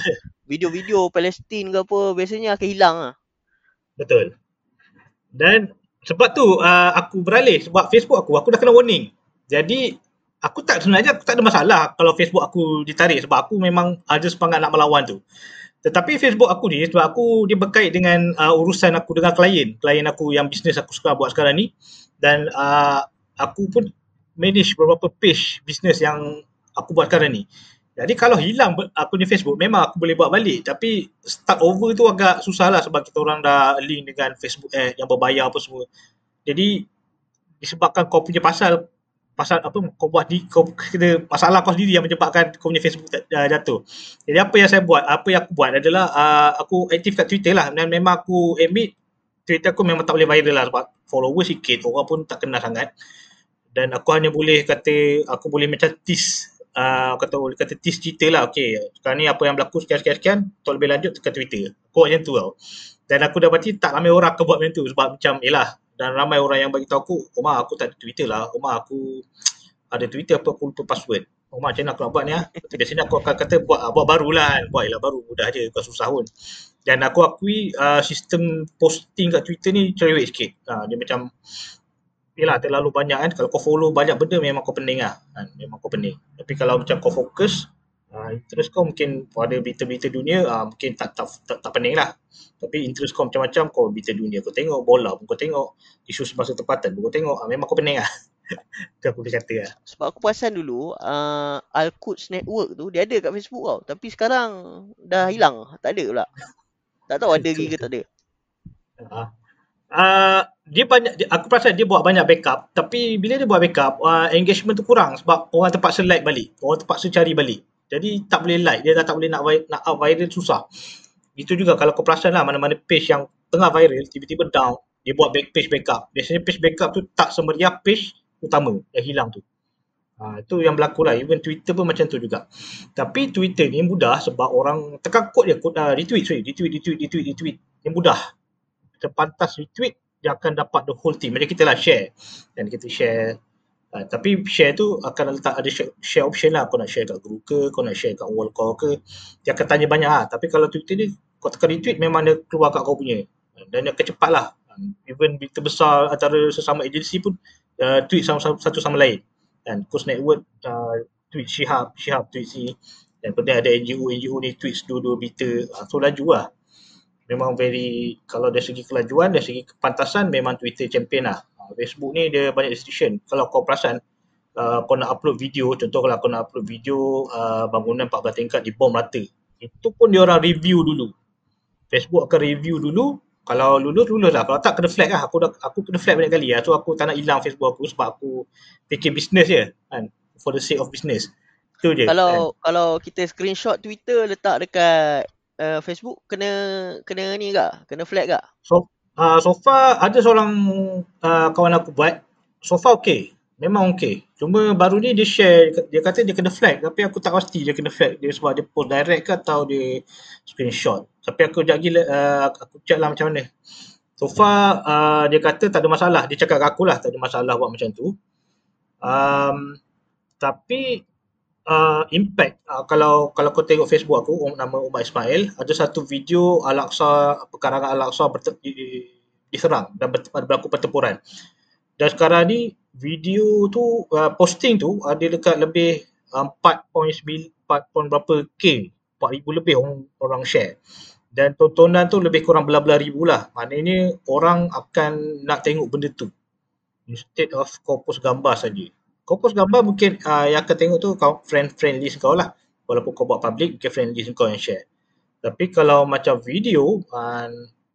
Video-video Palestin ke apa biasanya akan hilang lah. Betul. Dan sebab tu uh, aku beralih sebab Facebook aku aku dah kena warning. Jadi aku tak sebenarnya aku tak ada masalah kalau Facebook aku ditarik sebab aku memang ada semangat nak melawan tu. Tetapi Facebook aku ni sebab aku dia berkait dengan uh, urusan aku dengan klien, klien aku yang bisnes aku suka buat sekarang ni dan uh, aku pun manage beberapa page bisnes yang aku buat sekarang ni. Jadi kalau hilang aku ni Facebook memang aku boleh buat balik tapi start over tu agak susah lah sebab kita orang dah link dengan Facebook ad yang berbayar apa semua. Jadi disebabkan kau punya pasal pasal apa kau buat di kau kena masalah kau sendiri yang menyebabkan kau punya Facebook uh, jatuh. Jadi apa yang saya buat, apa yang aku buat adalah uh, aku aktif kat Twitter lah dan memang aku admit Twitter aku memang tak boleh viral lah sebab followers sikit, orang pun tak kenal sangat. Dan aku hanya boleh kata aku boleh macam tease uh, kata boleh kata tease cerita lah okay sekarang ni apa yang berlaku sekian-sekian-sekian untuk lebih lanjut tekan Twitter buat macam tu tau dan aku berarti tak ramai orang akan buat macam tu sebab macam yelah dan ramai orang yang bagi tahu aku Omar aku tak ada Twitter lah. Omar aku ada Twitter apa aku lupa password. Omar macam mana aku nak buat ni lah biasanya aku akan kata buat buat baru lah kan. Buat yelah baru mudah je bukan susah pun. Dan aku akui uh, sistem posting kat Twitter ni cerewet sikit. Uh, dia macam yelah terlalu banyak kan. Kalau kau follow banyak benda memang kau pening lah. Kan? memang kau pening. Tapi kalau macam kau fokus uh, interest kau mungkin pada berita-berita dunia uh, mungkin tak, tak, tak, tak pening lah. Tapi interest kau macam-macam kau berita dunia kau tengok bola pun kau tengok isu semasa tempatan pun kau tengok uh, memang kau pening lah. Tu aku boleh kata lah. Sebab aku perasan dulu uh, Al-Quds Network tu dia ada kat Facebook tau. Tapi sekarang dah hilang. Tak ada pula. Tak tahu ada lagi ke tak ada. Uh, uh, dia banyak dia, aku perasan dia buat banyak backup. Tapi bila dia buat backup uh, engagement tu kurang sebab orang terpaksa like balik. Orang terpaksa cari balik jadi tak boleh like dia dah tak boleh nak nak up viral susah itu juga kalau kau perasan lah mana-mana page yang tengah viral tiba-tiba down dia buat back page backup biasanya page backup tu tak semeriah page utama yang hilang tu Ha, itu yang berlaku lah. Even Twitter pun macam tu juga. Tapi Twitter ni mudah sebab orang tekan kod dia, kod uh, retweet, sorry, retweet, retweet, retweet, retweet. Yang mudah. Terpantas retweet, dia akan dapat the whole thing. Macam kita lah share. Dan kita share. Uh, tapi share tu akan letak ada share, share option lah. Kau nak share kat group ke, kau nak share kat wall kau ke. Dia akan tanya banyak lah. Tapi kalau Twitter ni, kau tekan retweet memang dia keluar kat kau punya. Dan dia akan cepat lah. Even berita besar antara sesama agensi pun uh, tweet sama, sama, satu sama lain. Dan Coast Network uh, tweet Shihab, Shihab tweet si. Dan kemudian ada NGO, NGO ni tweet dua-dua berita. Uh, so laju lah memang very kalau dari segi kelajuan dari segi kepantasan memang Twitter champion lah Facebook ni dia banyak restriction. Kalau kau perasan uh, kau nak upload video contoh kalau kau nak upload video uh, bangunan 14 tingkat di bom rata. Itu pun dia orang review dulu. Facebook akan review dulu. Kalau lulus lulus lah. Kalau tak kena flag lah. Aku dah aku kena flag banyak kali. Lah so aku tak nak hilang Facebook aku sebab aku fikir business je kan? For the sake of business. Tu je kalau kan? kalau kita screenshot Twitter letak dekat uh, Facebook kena kena ni ke? Kena flag ke? So uh, so far ada seorang uh, kawan aku buat so far okey. Memang okey. Cuma baru ni dia share dia kata dia kena flag tapi aku tak pasti dia kena flag dia sebab dia post direct ke atau dia screenshot. Tapi aku jap gila uh, aku check lah macam mana. So far uh, dia kata tak ada masalah. Dia cakap kat aku lah tak ada masalah buat macam tu. Um, tapi uh, impact uh, kalau kalau kau tengok Facebook aku um, nama Umar Ismail ada satu video Al-Aqsa perkarangan Al-Aqsa diserang dan berlaku pertempuran. Dan sekarang ni video tu uh, posting tu ada dekat lebih uh, 4.9 4. berapa k 4000 lebih orang, orang share. Dan tontonan tu lebih kurang belah-belah ribu lah. Maknanya orang akan nak tengok benda tu. Instead of kau post gambar saja kau post gambar mungkin uh, yang akan tengok tu kau friend friend list kau lah. Walaupun kau buat public mungkin friend list kau yang share. Tapi kalau macam video uh,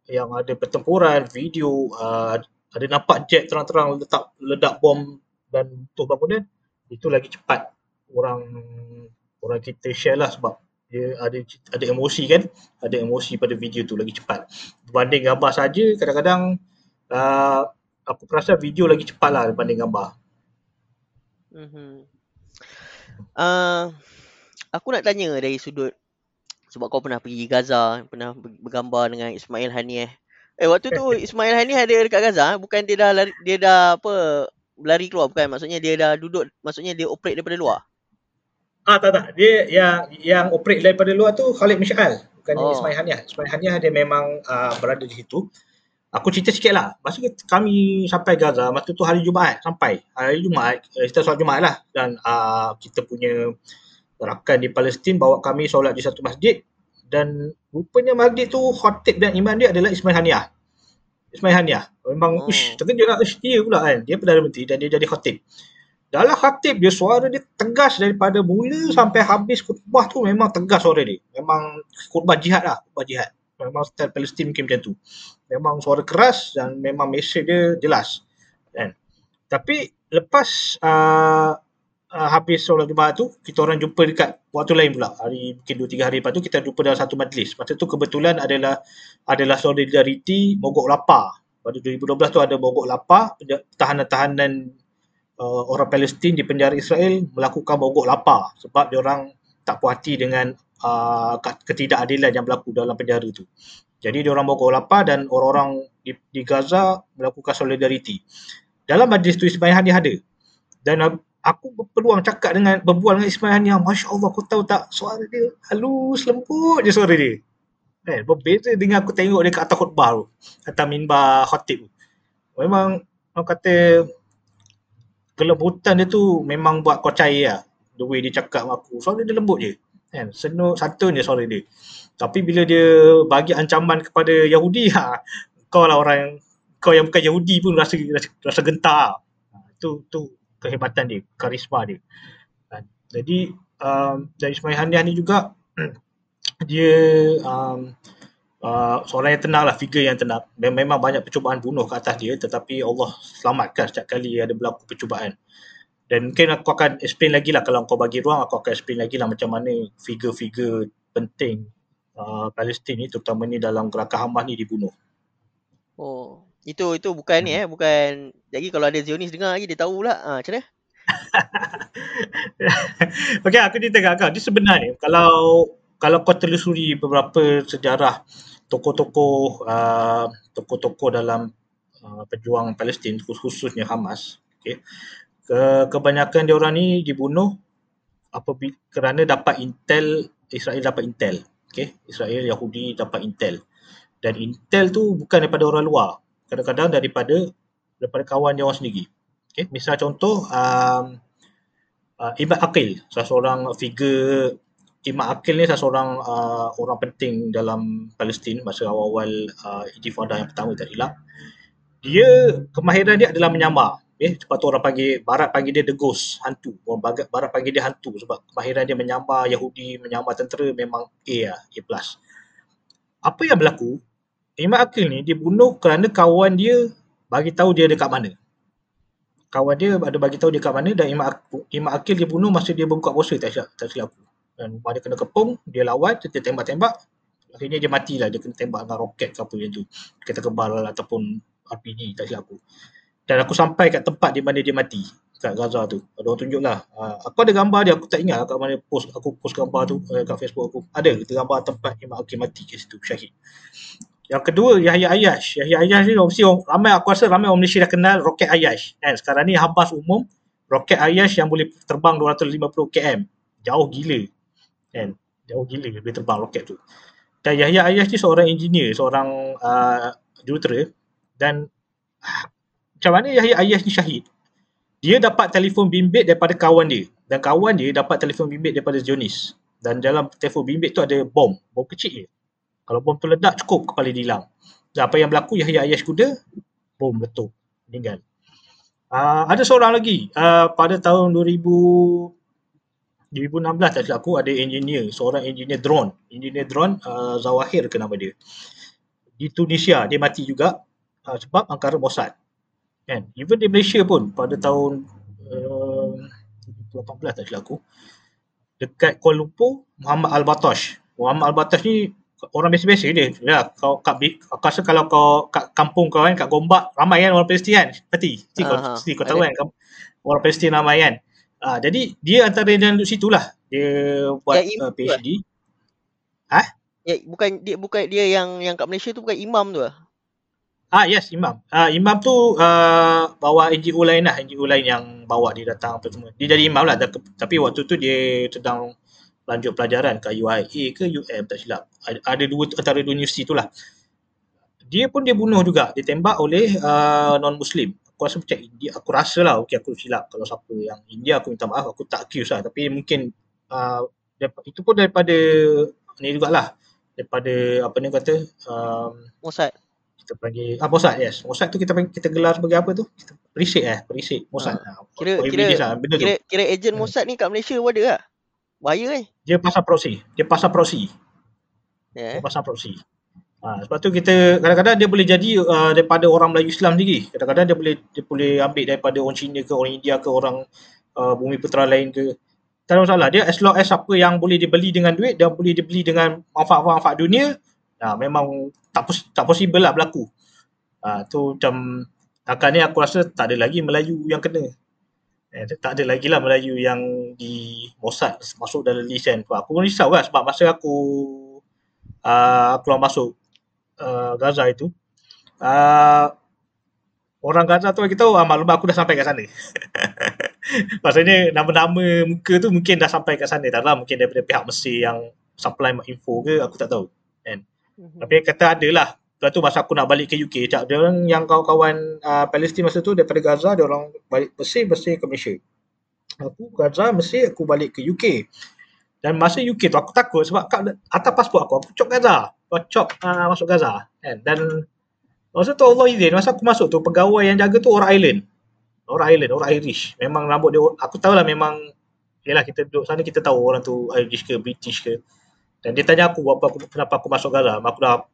yang ada pertempuran video uh, ada nampak jet terang-terang letak ledak bom dan tu bangunan itu lagi cepat orang orang kita share lah sebab dia ada ada emosi kan? Ada emosi pada video tu lagi cepat. Berbanding gambar saja kadang-kadang uh, aku rasa video lagi cepat lah berbanding gambar Mhm. Uh, aku nak tanya dari sudut sebab kau pernah pergi Gaza, pernah bergambar dengan Ismail Hanieh. Eh waktu tu Ismail Hani ada dekat Gaza, eh? bukan dia dah lari, dia dah apa lari keluar bukan maksudnya dia dah duduk maksudnya dia operate daripada luar. Ah tak tak. Dia yang yang operate daripada luar tu Khalid Mishal. Bukan Oh. Ismail Haniah. Ismail Haniah dia memang uh, berada di situ. Aku cerita sikit lah. Masa kami sampai Gaza, masa tu hari Jumaat sampai. Hari Jumaat, eh, kita solat Jumaat lah. Dan uh, kita punya rakan di Palestin bawa kami solat di satu masjid. Dan rupanya masjid tu khotib dan imam dia adalah Ismail Haniah. Ismail Haniah. Memang, oh. ush, terkejut lah. Ush, dia pula kan. Dia Perdana Menteri dan dia jadi khotib. Dalam khatib dia suara dia tegas daripada mula sampai habis khutbah tu memang tegas suara dia. Memang khutbah jihad lah, khutbah jihad. Memang style Palestin mungkin macam tu. Memang suara keras dan memang mesej dia jelas. Kan? Tapi lepas uh, uh, habis solat Jumaat tu, kita orang jumpa dekat waktu lain pula. Hari mungkin 2 3 hari lepas tu kita jumpa dalam satu majlis. Masa tu kebetulan adalah adalah solidariti mogok lapar. Pada 2012 tu ada mogok lapar, tahanan-tahanan uh, orang Palestin di penjara Israel melakukan mogok lapar sebab dia orang tak puas hati dengan uh, ketidakadilan yang berlaku dalam penjara tu. Jadi dia orang mogok lapar dan orang-orang di, di Gaza melakukan solidariti. Dalam majlis tu Ismail Hani ada. Dan aku berpeluang cakap dengan berbual dengan Ismail Hani, Masya Allah kau tahu tak suara dia halus lembut je suara dia. Eh, berbeza dengan aku tengok dia kat atas khutbah tu. Atas minbar khatib tu. Memang orang kata kelembutan dia tu memang buat kau cair lah. The way dia cakap dengan aku. Suara dia lembut je. Kan? Senuk, santun je suara dia. Tapi bila dia bagi ancaman kepada Yahudi, ha, kau lah orang kau yang bukan Yahudi pun rasa rasa, rasa gentar. Ha, tu tu kehebatan dia, karisma dia. Ha, jadi um, dari Ismail Haniah ni juga dia um, uh, seorang yang tenang lah, figure yang tenang. Mem- Memang banyak percubaan bunuh ke atas dia tetapi Allah selamatkan setiap kali ada berlaku percubaan. Dan mungkin aku akan explain lagi lah kalau kau bagi ruang aku akan explain lagi lah macam mana figure-figure penting uh, Palestin ni terutama ni dalam gerakan Hamas ni dibunuh. Oh. Itu itu bukan ni eh, bukan jadi kalau ada Zionis dengar lagi dia tahu pula. Ha, macam mana? Okey, aku cerita kat kau. Dia sebenarnya kalau kalau kau telusuri beberapa sejarah tokoh-tokoh uh, tokoh-tokoh dalam uh, pejuang Palestin khususnya Hamas, okey. Ke, kebanyakan dia orang ni dibunuh apabila kerana dapat intel Israel dapat intel. Okey, Israel Yahudi dapat intel. Dan intel tu bukan daripada orang luar. Kadang-kadang daripada daripada kawan dia orang sendiri. Okey, misal contoh um, uh, Imad Aqil, salah seorang figure Imad Aqil ni salah seorang uh, orang penting dalam Palestin masa awal-awal uh, intifada yang pertama tak silap. Dia kemahiran dia adalah menyamar. Eh, sebab tu orang panggil barat panggil dia the ghost, hantu. Orang barat, barat panggil dia hantu sebab kemahiran dia menyamar Yahudi, menyamar tentera memang A lah, A+. Apa yang berlaku? Imad Aqil ni dia bunuh kerana kawan dia bagi tahu dia dekat mana kawan dia ada bagi tahu dia kat mana dan Imam, Ak- Imam Akil dia bunuh masa dia berbuka puasa tak silap, tak silap aku. Dan dia kena kepung, dia lawan, dia tembak-tembak. Akhirnya dia mati lah, dia kena tembak dengan roket ke apa yang tu. Kereta kebal ataupun RPG, tak silap aku. Dan aku sampai kat tempat di mana dia mati, kat Gaza tu. Ada orang tunjuk lah. Uh, aku ada gambar dia, aku tak ingat lah kat mana post, aku post gambar tu uh, kat Facebook aku. Ada, kita gambar tempat Imam Akil mati kat situ, syahid. Yang kedua Yahya Ayash. Yahya Ayash ni mesti orang, ramai aku rasa ramai orang Malaysia dah kenal roket Ayash. Kan sekarang ni habas umum roket Ayash yang boleh terbang 250 km. Jauh gila. Kan? Jauh gila boleh terbang roket tu. Dan Yahya Ayash ni seorang engineer, seorang uh, jurutera dan ah, macam mana Yahya Ayash ni syahid? Dia dapat telefon bimbit daripada kawan dia dan kawan dia dapat telefon bimbit daripada Zionis. Dan dalam telefon bimbit tu ada bom, bom kecil je. Kalau bom tu ledak cukup kepala dia hilang. Dan apa yang berlaku Yahya Ayash kuda, bom meletup, meninggal. Uh, ada seorang lagi uh, pada tahun 2000 2016 tak silap aku ada engineer, seorang engineer drone. Engineer drone uh, Zawahir ke nama dia. Di Tunisia dia mati juga uh, sebab angkara Mossad. Kan? Even di Malaysia pun pada tahun uh, 2018 tak silap aku dekat Kuala Lumpur Muhammad Al-Batosh. Muhammad Al-Batosh ni orang biasa-biasa dia. Ya, kau kat aku rasa kalau kau kat kampung kau kan kat Gombak ramai kan orang Palestin kan. Pasti. Mesti kau, mesti kau tahu kan orang Palestin ramai kan. Ah, jadi dia antara yang duduk situ lah. Dia buat Yang uh, tu lah. PhD. Ya, bukan dia bukan dia yang yang kat Malaysia tu bukan imam tu lah. Ah yes imam. Ah imam tu uh, bawa NGO lain lah, NGO lain yang bawa dia datang apa semua. Dia jadi imam lah tapi waktu tu dia sedang lanjut pelajaran ke UIA ke UM tak silap. Ada, dua antara dua universiti tu lah. Dia pun dia bunuh juga, ditembak oleh uh, non muslim. Aku rasa macam India, aku rasa lah okay, aku silap kalau siapa yang India aku minta maaf aku tak accuse lah tapi mungkin uh, itu pun daripada ni jugalah daripada apa ni kata um, Mossad kita panggil ah Mossad yes Mossad tu kita panggil, kita gelar sebagai apa tu kita perisik eh perisik Mossad ha. kira kira, lah, kira kira ejen. Mossad ni kat Malaysia pun ada lah bahaya eh dia pasal proxy dia pasal proxy yeah. dia pasal proxy Ha, sebab tu kita kadang-kadang dia boleh jadi uh, daripada orang Melayu Islam sendiri. Kadang-kadang dia boleh dia boleh ambil daripada orang Cina ke orang India ke orang uh, bumi putera lain ke. Tak ada masalah. Dia as long as apa yang boleh dibeli dengan duit dan boleh dibeli dengan manfaat-manfaat dunia, Nah, memang tak pos- tak possible lah berlaku. Ah tu macam takkan ni aku rasa tak ada lagi Melayu yang kena. Eh, tak ada lagi lah Melayu yang di Mossad masuk dalam list kan. Aku pun risau kan sebab masa aku uh, keluar masuk uh, Gaza itu uh, orang Gaza tu kita tahu uh, maklum aku dah sampai kat sana. Maksudnya nama-nama muka tu mungkin dah sampai kat sana. Tak lah mungkin daripada pihak Mesir yang supply info ke aku tak tahu. Kan? Mm-hmm. Tapi kata ada lah. Lepas tu masa aku nak balik ke UK, cak dia orang yang kawan-kawan uh, Palestin masa tu daripada Gaza, dia orang balik Mesir ke Malaysia. Aku Gaza, Mesir, aku balik ke UK. Dan masa UK tu aku takut sebab kat atas pasport aku, aku cop Gaza. Aku cop uh, masuk Gaza. Kan? Dan masa tu Allah izin, masa aku masuk tu, pegawai yang jaga tu orang island. Orang island, orang Irish. Memang rambut dia, aku tahu lah memang, yelah kita duduk sana kita tahu orang tu Irish ke British ke. Dan dia tanya aku apa aku, kenapa aku masuk Gaza. Aku dah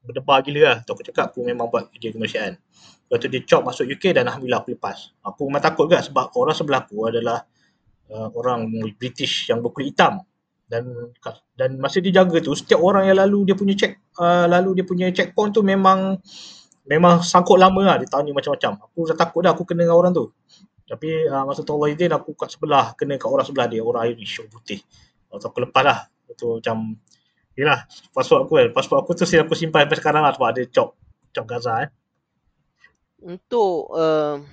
berdebar gila lah. Tu aku cakap aku memang buat kerja kemanusiaan. Lepas tu dia chop masuk UK dan Alhamdulillah aku lepas. Aku memang takut juga sebab orang sebelah aku adalah uh, orang British yang berkulit hitam. Dan dan masa dia jaga tu setiap orang yang lalu dia punya check uh, lalu dia punya checkpoint tu memang memang sangkut lama lah dia tanya macam-macam. Aku dah takut dah aku kena dengan orang tu. Tapi uh, masa tu Allah izin aku kat sebelah kena kat orang sebelah dia orang Irish orang putih. Lepas aku lepas lah tu macam Yelah, pasport aku kan. Pasport aku tu aku simpan sampai sekarang lah sebab ada cop, cop Gaza eh. Untuk uh,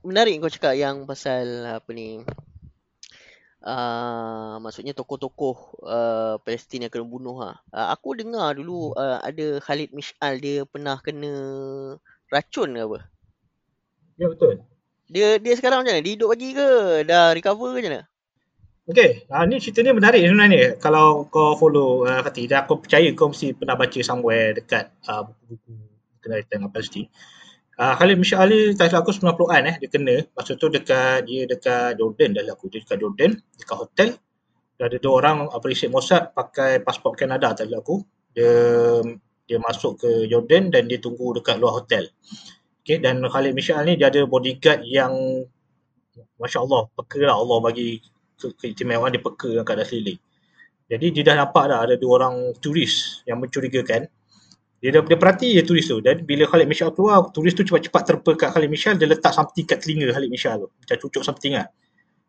menarik kau cakap yang pasal apa ni uh, maksudnya tokoh-tokoh uh, Palestin yang kena bunuh ha. Uh, aku dengar dulu uh, ada Khalid Mish'al dia pernah kena racun ke apa? Ya betul. Dia dia sekarang macam mana? Dia hidup lagi ke? Dah recover ke macam mana? Okay, uh, ni cerita ni menarik sebenarnya. Kalau kau follow uh, Fatih, dan aku percaya kau mesti pernah baca somewhere dekat uh, buku-buku kena dengan Palestin. Uh, Khalid Misha Ali, tak aku 90-an eh, dia kena. Masa tu dekat, dia dekat Jordan dah aku. Dia dekat Jordan, dekat hotel. Dia ada dua orang appreciate Mossad pakai pasport Kanada tak aku. Dia dia masuk ke Jordan dan dia tunggu dekat luar hotel. Okay, dan Khalid Misha ni dia ada bodyguard yang Masya Allah, peka lah Allah bagi ke keistimewaan dia peka kat atas seliling. Jadi dia dah nampak dah ada dua orang turis yang mencurigakan. Dia dah dia perhati je turis tu. Dan bila Khalid Mishal keluar, turis tu cepat-cepat terpekat Khalid Mishal, dia letak something kat telinga Khalid Mishal tu. Macam cucuk something lah.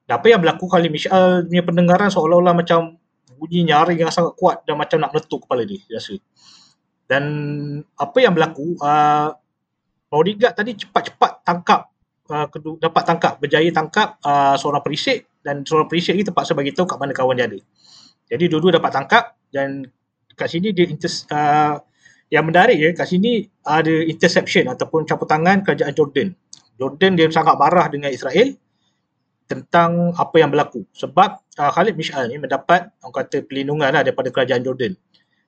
Dan apa yang berlaku Khalid Mishal punya pendengaran seolah-olah macam bunyi nyaring yang sangat kuat dan macam nak meletup kepala dia, dia rasa. Dan apa yang berlaku, uh, bodyguard tadi cepat-cepat tangkap, uh, dapat tangkap, berjaya tangkap uh, seorang perisik dan seorang perisik ni terpaksa bagi tahu kat mana kawan dia ada. Jadi dua-dua dapat tangkap dan kat sini dia inter, uh, yang menarik ya kat sini ada interception ataupun campur tangan kerajaan Jordan. Jordan dia sangat marah dengan Israel tentang apa yang berlaku sebab uh, Khalid Mish'al ni mendapat orang kata perlindungan lah daripada kerajaan Jordan.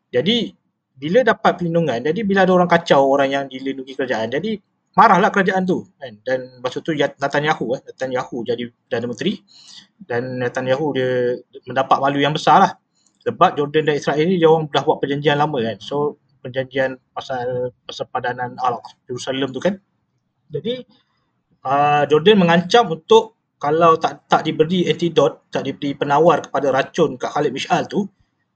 Jadi bila dapat perlindungan, jadi bila ada orang kacau orang yang dilindungi kerajaan, jadi marahlah kerajaan tu. Kan? Dan masa tu Netanyahu eh. Netanyahu jadi Perdana Menteri. Dan Netanyahu dia mendapat malu yang besar lah. Sebab Jordan dan Israel ni dia orang dah buat perjanjian lama kan? So perjanjian pasal persepadanan Al-Aqsa Jerusalem tu kan? Jadi uh, Jordan mengancam untuk kalau tak tak diberi antidot tak diberi penawar kepada racun kat Khalid Mish'al tu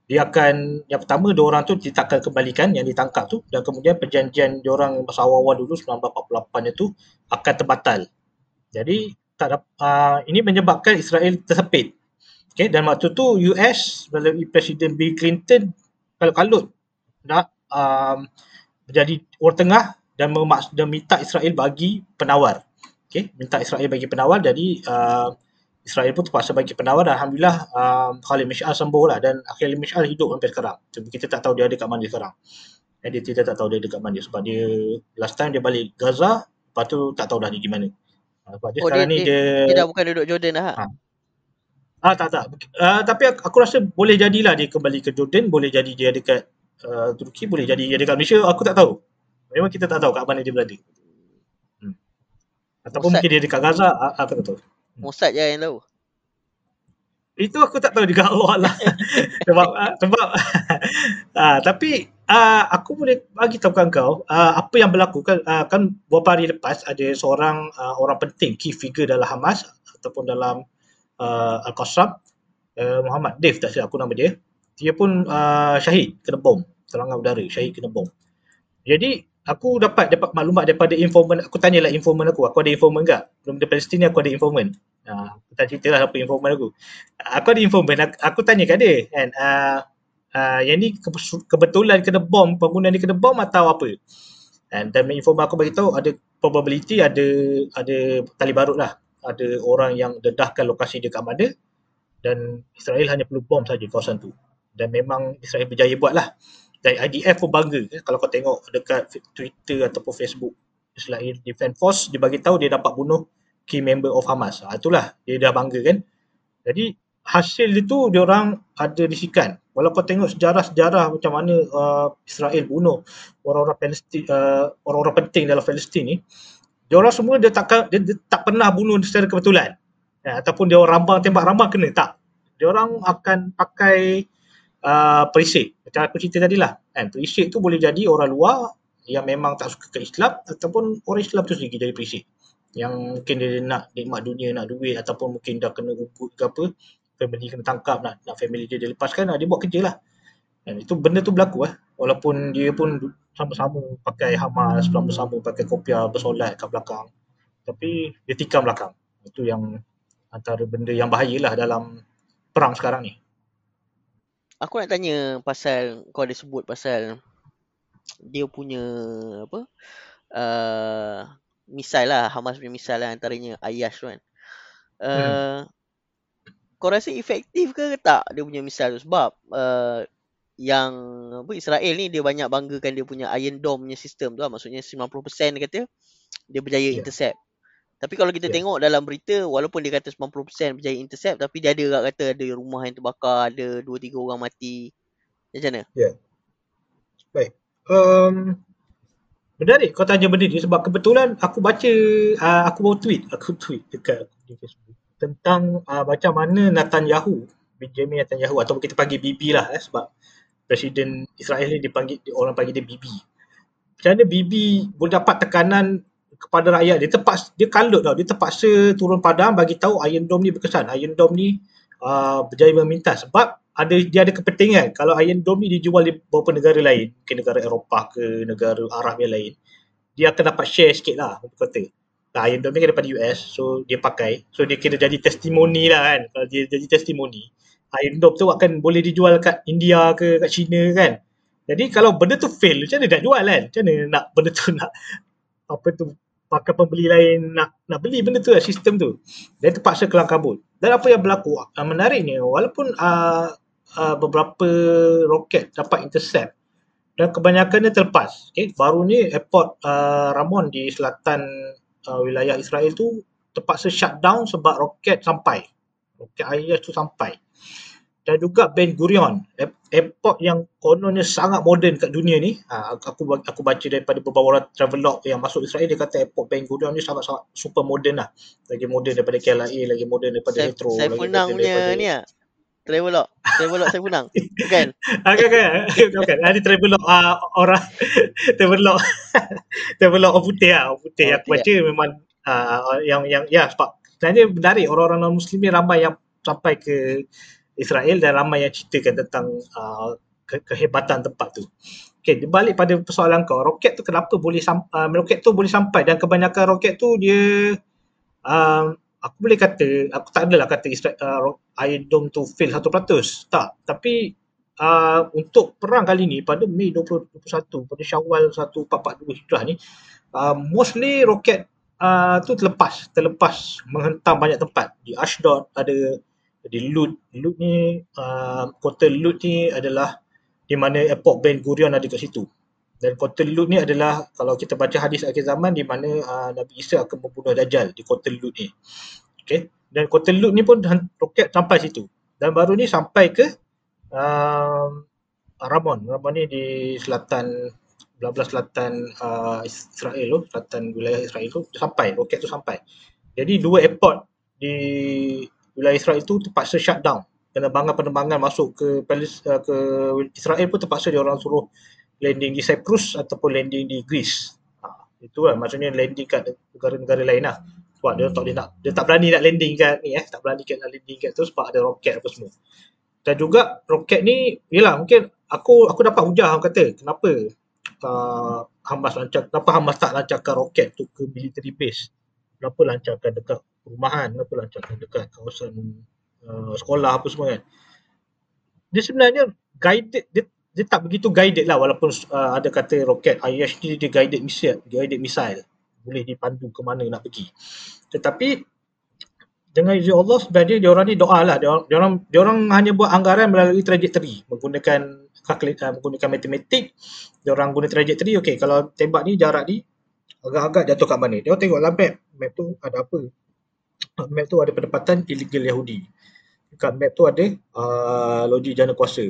dia akan yang pertama dua orang tu kita akan kembalikan yang ditangkap tu dan kemudian perjanjian dia orang masa awal-awal dulu 1948 itu akan terbatal. Jadi tak ada, uh, ini menyebabkan Israel tersepit. Okay, dan waktu tu US melalui Presiden Bill Clinton kalau kalut nak um, menjadi orang tengah dan memaks dan minta Israel bagi penawar. Okey, minta Israel bagi penawar jadi uh, Israel pun terpaksa bagi penawar dan Alhamdulillah uh, Khalid Mish'al sembuh lah dan Khalid Mish'al hidup sampai sekarang. Cuma kita tak tahu dia ada kat mana sekarang. Dan dia tidak tak tahu dia dekat mana sebab dia last time dia balik Gaza lepas tu tak tahu dah dia gimana. Uh, sebab dia Oh, sekarang dia, ni dia, dia, dia dah bukan duduk Jordan dah. Ha. Ah tak tak. Uh, tapi aku, aku rasa boleh jadilah dia kembali ke Jordan, boleh jadi dia dekat uh, Turki, boleh jadi dia dekat Malaysia, aku tak tahu. Memang kita tak tahu kat mana dia berada. Hmm. Ataupun Mossad. mungkin dia dekat Gaza, ah, aku tak tahu. Mossad je yang tahu. Itu aku tak tahu juga Allah lah. sebab ah, sebab ah, tapi ah, aku boleh bagi tahu kat kau ah, apa yang berlaku kan ah, kan beberapa hari lepas ada seorang ah, orang penting key figure dalam Hamas ataupun dalam uh, Al-Qassam uh, Muhammad Dave tak silap aku nama dia dia pun uh, syahid kena bom serangan udara syahid kena bom jadi aku dapat dapat maklumat daripada informan aku tanyalah informan aku aku ada informan enggak belum di Palestin aku ada informan uh, aku tak cerita lah apa informan aku. Aku ada informan aku, aku tanya kat dia kan uh, uh, yang ni ke- kebetulan kena bom bangunan ni kena bom atau apa? Dan dan informan aku bagi tahu ada probability ada ada tali barut lah. Ada orang yang dedahkan lokasi dia kat mana dan Israel hanya perlu bom saja kawasan tu. Dan memang Israel berjaya buat lah dan IDF pun bangga eh, kalau kau tengok dekat Twitter ataupun Facebook Israel Defense Force dia bagi tahu dia dapat bunuh key member of Hamas. Ha, itulah. Dia dah bangga kan? Jadi hasil itu dia orang ada risikan kalau kau tengok sejarah-sejarah macam mana uh, Israel bunuh orang-orang Palestin uh, orang-orang penting dalam Palestin ni dia orang semua dia tak dia, dia tak pernah bunuh secara kebetulan. Ya, ataupun dia orang rambang tembak rambang kena tak. Dia orang akan pakai uh, perisik macam aku cerita tadi lah kan? Perisik tu boleh jadi orang luar yang memang tak suka ke Islam ataupun orang Islam tu sendiri jadi perisik. Yang mungkin dia nak nikmat dunia nak duit ataupun mungkin dah kena ubud ke apa family kena tangkap nak nak family dia dia lepaskan dia buat kerja lah. Dan itu benda tu berlaku lah walaupun dia pun sama-sama pakai Hamas sama-sama pakai kopiah bersolat kat belakang. Tapi dia tikam belakang. Itu yang antara benda yang bahayalah dalam perang sekarang ni Aku nak tanya pasal kau ada sebut pasal dia punya apa? Uh, misal lah Hamas punya misal lah antaranya Ayash kan. Uh, Hmm. Kau rasa efektif ke tak dia punya misal tu sebab uh, yang apa Israel ni dia banyak banggakan dia punya Iron Dome punya sistem tu lah. Maksudnya 90% dia kata dia berjaya Ya. intercept. Tapi kalau kita Ya. tengok dalam berita walaupun dia kata 90% berjaya intercept tapi dia ada juga kata ada rumah yang terbakar, ada 2 3 orang mati. Macam mana? Baik. Um, menarik kau tanya benda ni sebab kebetulan aku baca uh, aku baru tweet aku tweet dekat di Facebook tentang uh, macam mana Netanyahu Benjamin Netanyahu atau kita panggil Bibi lah eh, sebab Presiden Israel ni dipanggil orang panggil dia Bibi. Macam mana Bibi boleh dapat tekanan kepada rakyat. Dia terpaksa dia kalut tau. Dia terpaksa turun padang bagi tahu Iron Dome ni berkesan. Iron Dome ni uh, berjaya meminta sebab ada dia ada kepentingan. Kalau Iron Dome ni dijual di beberapa negara lain mungkin negara Eropah ke negara Arab yang lain dia akan dapat share sikit lah kata nah, Iron Dome ni kan daripada US so dia pakai. So dia kira jadi testimoni lah kan. Kalau dia jadi testimoni Iron Dome tu akan boleh dijual kat India ke kat China kan. Jadi kalau benda tu fail macam mana nak jual kan? Macam mana nak benda tu nak apa tu pakai pembeli lain nak nak beli benda tu lah sistem tu. Dia terpaksa kelang kabut. Dan apa yang berlaku uh, menariknya walaupun uh, uh, beberapa roket dapat intercept dan kebanyakannya terlepas. Okay? baru ni airport uh, Ramon di selatan uh, wilayah Israel tu terpaksa shutdown sebab roket sampai. Roket IS tu sampai dan juga Ben Gurion air- airport yang kononnya sangat moden kat dunia ni ha, aku aku baca daripada beberapa orang travelog yang masuk Israel dia kata airport Ben Gurion ni sangat-sangat super moden lah lagi moden daripada KLIA lagi moden daripada Saya Heathrow saya lagi punang punya daripada ni ah. Travelog. Travelog saya punang. Bukan? Ah, kan kan kan kan ada travelog uh, orang travelog travelog orang putih lah orang putih aku baca memang uh, yang yang ya sebab sebenarnya menarik orang-orang non muslim ni ramai yang sampai ke Israel dan ramai yang ceritakan tentang uh, ke- kehebatan tempat tu. Okey, balik pada persoalan kau, roket tu kenapa boleh sam- uh, roket tu boleh sampai dan kebanyakan roket tu dia um, aku boleh kata aku tak adalah kata Israel, uh, Iron Dome tu fail 100%. Tak, tapi uh, untuk perang kali ni pada Mei 2021 pada Syawal 1442 Hijrah ni uh, mostly roket uh, tu terlepas terlepas menghentam banyak tempat di Ashdod ada di Lut Lut ni uh, kota Lut ni adalah di mana airport Ben Gurion ada kat situ dan kota Lut ni adalah kalau kita baca hadis akhir zaman di mana uh, Nabi Isa akan membunuh Dajjal di kota Lut ni okay? dan kota Lut ni pun roket sampai situ dan baru ni sampai ke uh, Ramon Ramon ni di selatan belah-belah selatan uh, Israel tu, selatan wilayah Israel tu sampai, roket tu sampai. Jadi dua airport di wilayah Israel tu terpaksa shut down. Penerbangan-penerbangan masuk ke Palis, uh, ke Israel pun terpaksa dia orang suruh landing di Cyprus ataupun landing di Greece. Ha, lah maksudnya landing kat negara-negara lain lah. Sebab dia tak, dia, nak, dia tak berani nak landing kat ni eh. Tak berani nak landing kat tu sebab ada roket apa semua. Dan juga roket ni, yelah mungkin aku aku dapat hujah orang kata kenapa uh, Hamas lancar, kenapa Hamas tak lancarkan roket tu ke military base? Kenapa lancarkan dekat perumahan? Kenapa lancarkan dekat kawasan uh, sekolah apa semua kan? Dia sebenarnya guided, dia, dia tak begitu guided lah walaupun uh, ada kata roket IHD dia guided missile, guided missile. Boleh dipandu ke mana nak pergi. Tetapi dengan izin Allah sebenarnya dia orang ni doa lah. Dia orang, dia orang, hanya buat anggaran melalui trajectory menggunakan kalkulator menggunakan matematik dia orang guna trajectory okey kalau tembak ni jarak ni agak-agak jatuh kat mana dia orang tengok lah map map tu ada apa map tu ada pendapatan illegal Yahudi dekat map tu ada uh, loji jana kuasa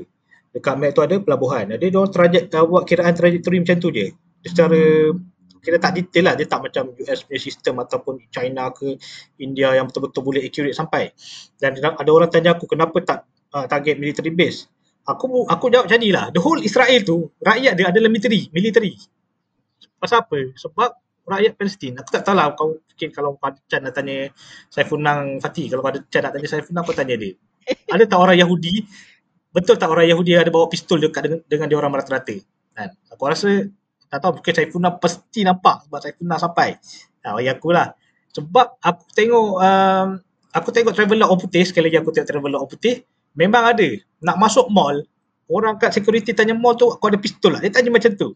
dekat map tu ada pelabuhan jadi dia orang trajek buat kiraan trajectory macam tu je dia secara kira tak detail lah dia tak macam US punya sistem ataupun China ke India yang betul-betul boleh accurate sampai dan ada orang tanya aku kenapa tak uh, target military base aku aku jawab macam ni lah. The whole Israel tu, rakyat dia adalah military. military. Pasal apa? Sebab rakyat Palestin. Aku tak tahu lah kau fikir kalau Pak Chan nak tanya Saifunang Fatih. Kalau Pak Chan nak tanya Saifunang, kau tanya dia. Ada tak orang Yahudi, betul tak orang Yahudi ada bawa pistol dekat dengan, dengan dia orang rata-rata? Kan? Aku rasa, tak tahu mungkin Saifunang pasti nampak sebab Saifunang sampai. Nah, bagi aku lah. Sebab aku tengok, um, aku tengok Traveller Orang Putih, sekali lagi aku tengok Traveller Orang Putih, memang ada nak masuk mall orang kat security tanya mall tu kau ada pistol lah dia tanya macam tu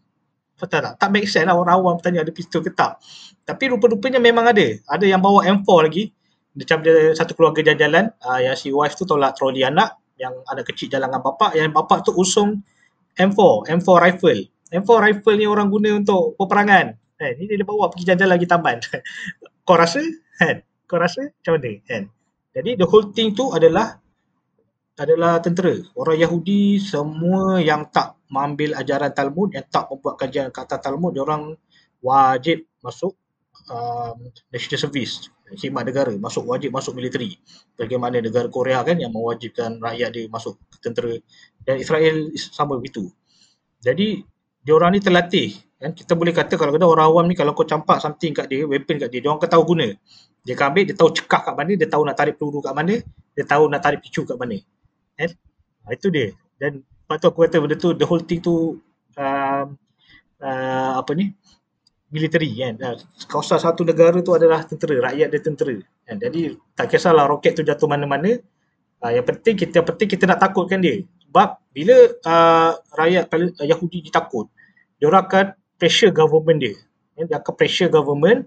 betul tak? Tak make sense lah orang awam tanya ada pistol ke tak. Tapi rupa-rupanya memang ada. Ada yang bawa M4 lagi. Macam dia satu keluarga jalan-jalan. Uh, yang si wife tu tolak troli anak yang ada kecil jalan dengan bapak. Yang bapak tu usung M4 M4 rifle. M4 rifle ni orang guna untuk peperangan. Eh, ni dia bawa pergi jalan-jalan lagi taman kau rasa? Kan? Kau rasa? Macam mana? Kan? Jadi the whole thing tu adalah adalah tentera. Orang Yahudi semua yang tak mengambil ajaran Talmud, yang tak membuat kajian kata Talmud, orang wajib masuk um, national service, khidmat negara, masuk wajib masuk militeri. Bagaimana negara Korea kan yang mewajibkan rakyat dia masuk tentera dan Israel sama begitu. Jadi dia orang ni terlatih kan kita boleh kata kalau ada orang awam ni kalau kau campak something kat dia weapon kat dia dia orang tahu guna dia akan ambil dia tahu cekak kat mana dia tahu nak tarik peluru kat mana dia tahu nak tarik picu kat mana kan uh, itu dia. Dan lepas tu aku kata benda tu the whole thing tu uh, uh, apa ni? Military kan? Uh, kawasan satu negara tu adalah tentera rakyat dia tentera. Kan? Jadi tak kisahlah roket tu jatuh mana-mana. Uh, yang penting kita yang penting kita nak takutkan dia. Sebab bila uh, rakyat Yahudi ditakut dia orang akan pressure government dia. Dia akan pressure government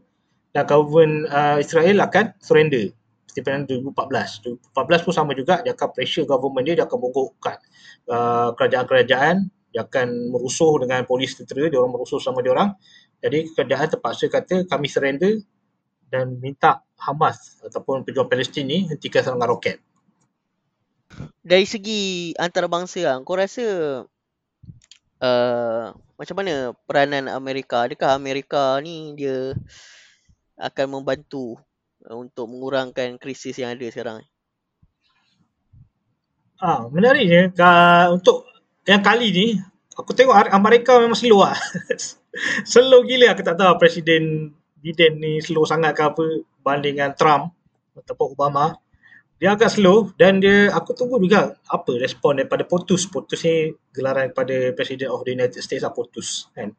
dan government uh, Israel akan surrender seperti 2014. 2014 pun sama juga, dia akan pressure government dia, dia akan mogokkan uh, kerajaan-kerajaan, dia akan merusuh dengan polis tentera, dia orang merusuh sama dia orang. Jadi kerajaan terpaksa kata kami surrender dan minta Hamas ataupun pejuang Palestin ni hentikan serangan roket. Dari segi antarabangsa lah, kau rasa uh, macam mana peranan Amerika? Adakah Amerika ni dia akan membantu untuk mengurangkan krisis yang ada sekarang Ah, menariknya uh, untuk yang kali ni aku tengok Amerika memang slow lah. slow gila aku tak tahu Presiden Biden ni slow sangat ke apa banding dengan Trump ataupun Obama. Dia agak slow dan dia aku tunggu juga apa respon daripada POTUS. POTUS ni gelaran kepada Presiden of the United States lah POTUS kan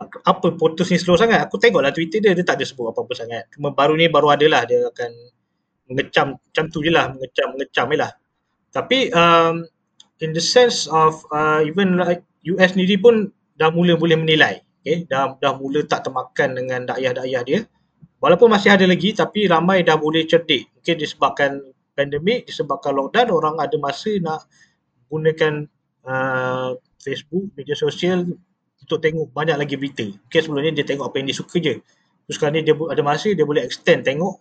apa putus ni slow sangat aku tengoklah Twitter dia dia tak ada sebut apa-apa sangat cuma baru ni baru ada lah dia akan mengecam macam tu je lah mengecam mengecam je lah tapi um, in the sense of uh, even like US sendiri pun dah mula boleh menilai. Okay, dah dah mula tak termakan dengan dakyah-dakyah dia. Walaupun masih ada lagi tapi ramai dah boleh cerdik. Mungkin disebabkan pandemik, disebabkan lockdown, orang ada masa nak gunakan uh, Facebook, media sosial untuk tengok banyak lagi berita. Mungkin sebelum ni dia tengok apa yang dia suka je. Terus sekarang ni dia ada masa dia boleh extend tengok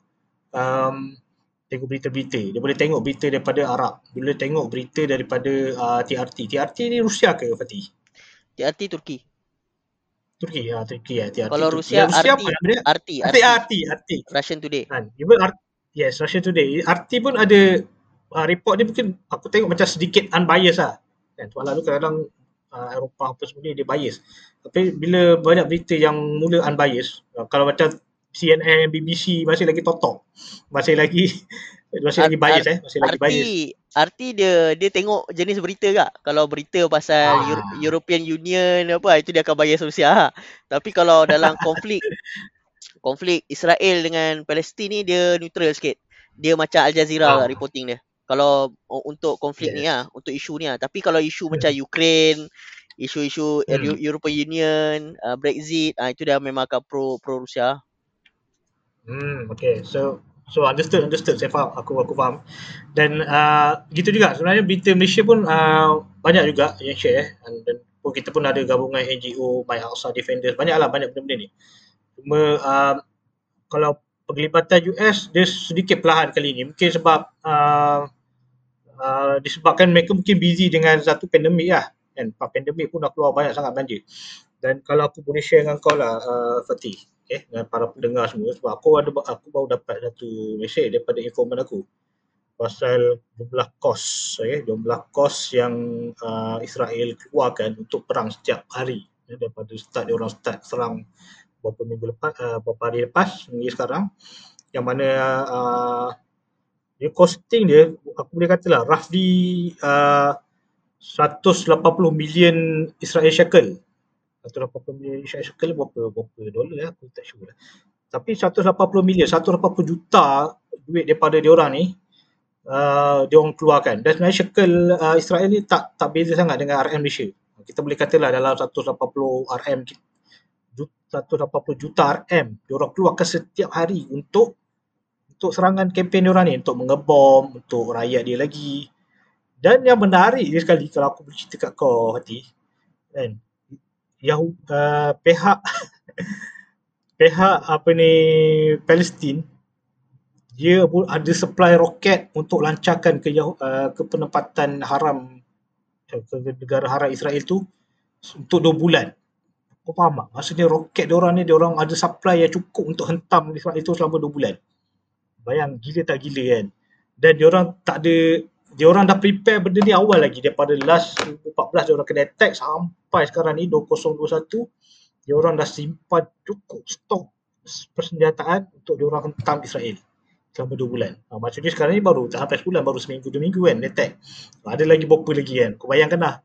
um, tengok berita-berita. Dia boleh tengok berita daripada Arab. Dia boleh tengok berita daripada uh, TRT. TRT ni Rusia ke Fatih? TRT Turki. Turki ya, Turki ya, TRT. Kalau. Rusia, Rusia RT, apa nama dia? RT, RT, RT, RT. Russian Today. Kan. Even RT, yes, Russia Today. RT pun ada uh, report dia mungkin aku tengok macam sedikit unbiased lah. Kan. Lalu kadang-kadang uh, Eropah apa semua ni dia bias. Tapi bila banyak berita yang mula unbiased, uh, kalau macam CNN, BBC masih lagi totok. Masih lagi masih lagi bias eh, masih lagi RT, bias. RT dia dia tengok jenis berita tak? Kalau berita pasal Ah. Euro- European Union apa itu dia akan bias Rusia. Tapi kalau dalam konflik konflik Israel dengan Palestin ni dia neutral sikit. Dia macam Al Jazeera Ah. lah reporting dia. Kalau u- untuk konflik ni lah, untuk isu ni lah. Tapi kalau isu macam Ukraine, isu-isu Hmm. Eu- European Union, uh, Brexit, ah itu dia memang akan pro pro Rusia. Hmm, okay. So so understood understood saya faham aku aku faham. Dan uh, gitu juga sebenarnya berita Malaysia pun uh, banyak juga yang share eh. Dan pun kita pun ada gabungan NGO My Aqsa Defenders banyaklah banyak benda-benda ni. Cuma uh, kalau penglibatan US dia sedikit perlahan kali ni mungkin sebab uh, uh, disebabkan mereka mungkin busy dengan satu pandemik lah kan? Pak pandemik pun dah keluar banyak sangat belanja dan kalau aku boleh share dengan kau lah uh, Fatih okay, dengan para pendengar semua sebab aku ada aku baru dapat satu mesej daripada informan aku pasal jumlah kos okay, jumlah kos yang uh, Israel keluarkan untuk perang setiap hari ya, daripada start orang start serang beberapa minggu lepas uh, beberapa hari lepas hingga sekarang. Yang mana uh, dia costing dia aku boleh katalah roughly uh, 180 million Israel shekel. 180 million Israel shekel berapa berapa dolar ya aku tak sure lah. tapi 180 million 180 juta duit daripada dia orang ni uh, dia orang keluarkan. Dan sebenarnya shekel uh, Israel ni tak tak beza sangat dengan RM Malaysia. Kita boleh katalah dalam 180 RM ki- ju- 180 juta RM dia orang keluarkan setiap hari untuk untuk serangan kempen dia orang ni untuk mengebom untuk rakyat dia lagi dan yang menarik dia sekali kalau aku boleh cerita kat kau hati kan yang uh, pihak pihak apa ni Palestin dia pun ada supply roket untuk lancarkan ke uh, ke penempatan haram uh, ke negara haram Israel tu untuk 2 bulan. Kau faham tak? Maksudnya roket dia orang ni dia orang ada supply yang cukup untuk hentam Israel itu selama 2 bulan. Bayang gila tak gila kan. Dan dia orang tak ada dia orang dah prepare benda ni awal lagi daripada last 2014 dia orang kena attack sampai sekarang ni 2021 dia orang dah simpan cukup stok persenjataan untuk dia orang hentam Israel selama 2 bulan. Ha, maksudnya sekarang ni baru tak sampai sebulan baru seminggu dua minggu kan dia attack. Ada lagi berapa lagi kan. Kau bayangkan lah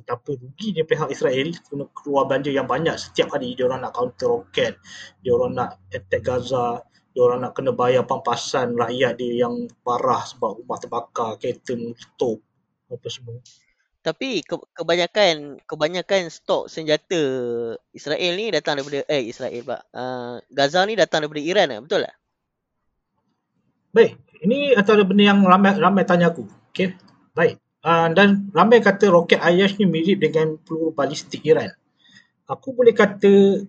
betapa ruginya pihak Israel kena keluar belanja yang banyak setiap hari dia orang nak counter roket, dia orang nak attack Gaza, dia orang nak kena bayar pampasan rakyat dia yang parah sebab rumah terbakar, kereta meletup apa semua. Tapi ke, kebanyakan kebanyakan stok senjata Israel ni datang daripada eh Israel pula. Uh, Gaza ni datang daripada Iran lah, betul tak? Baik, ini antara benda yang ramai ramai tanya aku. Okey. Baik. Uh, dan ramai kata roket Ayash ni mirip dengan peluru balistik Iran. Aku boleh kata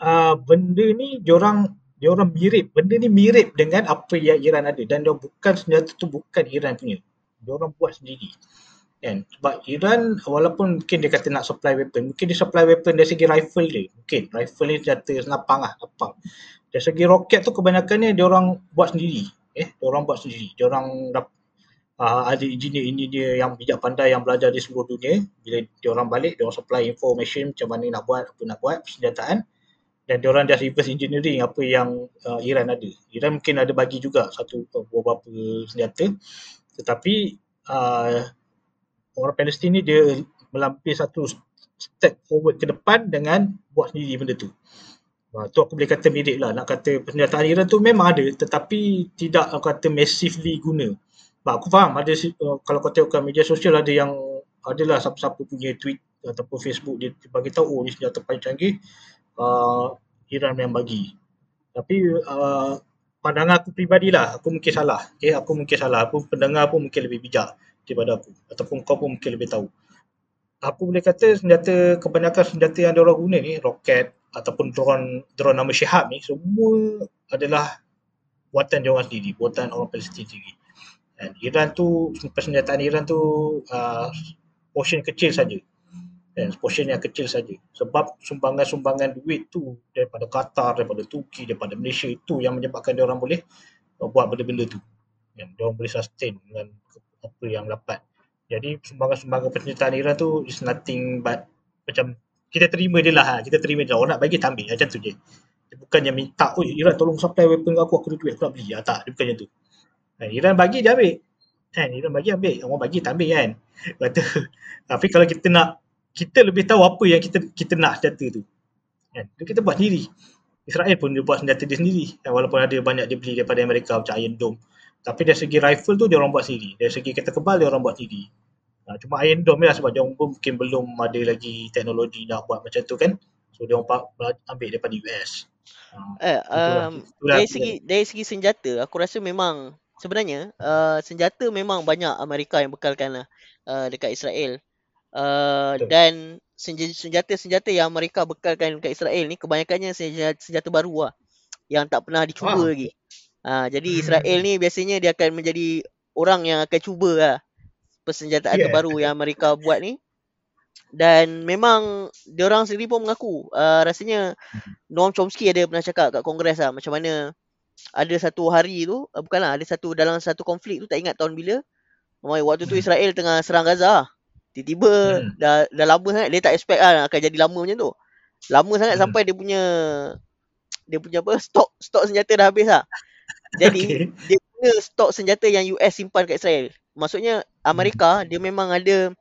uh, benda ni diorang diorang mirip. Benda ni mirip dengan apa yang Iran ada dan dia bukan senjata tu bukan Iran punya. Diorang buat sendiri. Kan? Sebab Iran walaupun mungkin dia kata nak supply weapon, mungkin dia supply weapon dari segi rifle dia. Mungkin rifle ni senjata senapang lah, lapang. Dari segi roket tu kebanyakannya diorang buat sendiri. Eh, diorang buat sendiri. Diorang dap- uh, ada engineer-engineer yang bijak pandai yang belajar di seluruh dunia. Bila diorang balik, diorang supply information macam mana nak buat, apa nak buat, persenjataan. Dan diorang just reverse engineering apa yang uh, Iran ada. Iran mungkin ada bagi juga satu uh, beberapa senjata. Tetapi uh, orang Palestin ni dia melampir satu step forward ke depan dengan buat sendiri benda tu. Ha, tu aku boleh kata mirip lah. Nak kata persenjataan Iran tu memang ada tetapi tidak aku kata massively guna. aku faham ada uh, kalau kau tengok media sosial ada yang adalah siapa-siapa punya tweet ataupun Facebook dia bagi tahu oh ni senjata paling canggih uh, Iran yang bagi. Tapi uh, pandangan aku pribadilah aku mungkin salah. Okay, aku mungkin salah. Aku pendengar pun mungkin lebih bijak daripada aku ataupun kau pun mungkin lebih tahu. Aku boleh kata senjata kebanyakan senjata yang diorang guna ni roket ataupun drone drone nama Shihab ni semua adalah buatan dia orang sendiri, buatan orang Palestin sendiri. Dan Iran tu persenjataan Iran tu uh, portion kecil saja. Dan portion yang kecil saja. Sebab sumbangan-sumbangan duit tu daripada Qatar, daripada Turki, daripada Malaysia itu yang menyebabkan dia orang boleh buat benda-benda tu. Dan dia orang boleh sustain dengan apa yang dapat. Jadi sumbangan-sumbangan persenjataan Iran tu is nothing but macam kita terima je lah. Ha. Kita terima je lah. Orang nak bagi, tak ambil. Macam tu je. Dia bukannya minta, oh Iran tolong supply weapon aku, aku ada duit, aku nak beli. Ya, tak, dia bukan macam tu. Kan, Iran bagi, dia ambil. Kan, Iran bagi, ambil. Orang bagi, tak ambil kan. Tapi kalau kita nak, kita lebih tahu apa yang kita kita nak senjata tu. Kan, kita buat sendiri. Israel pun dia buat senjata dia sendiri. Kan, walaupun ada banyak dia beli daripada Amerika macam Iron Dome. Tapi dari segi rifle tu dia orang buat sendiri. Dari segi kereta kebal dia orang buat sendiri. Ha, cuma Iron Dome lah sebab dia orang pun mungkin belum ada lagi teknologi nak buat macam tu kan. So dia orang ambil daripada US. Eh, um, dari segi dari segi senjata, aku rasa memang sebenarnya uh, senjata memang banyak Amerika yang bekalkan lah uh, dekat Israel. Uh, dan senjata-senjata yang Amerika bekalkan dekat Israel ni kebanyakannya senjata, senjata baru lah yang tak pernah dicuba ah. lagi. Uh, jadi hmm. Israel ni biasanya dia akan menjadi orang yang akan cuba lah persenjataan yeah. terbaru yang Amerika buat ni dan memang dia orang sendiri pun mengaku uh, rasanya Noam Chomsky ada pernah cakap kat kongres lah macam mana ada satu hari tu uh, bukanlah ada satu dalam satu konflik tu tak ingat tahun bila waktu tu hmm. Israel tengah serang Gaza tiba-tiba hmm. dah, dah lama sangat dia tak expect lah akan jadi lama macam tu lama sangat hmm. sampai dia punya dia punya apa stok stok senjata dah habis lah jadi okay. dia punya stok senjata yang US simpan kat Israel maksudnya Amerika hmm. dia memang ada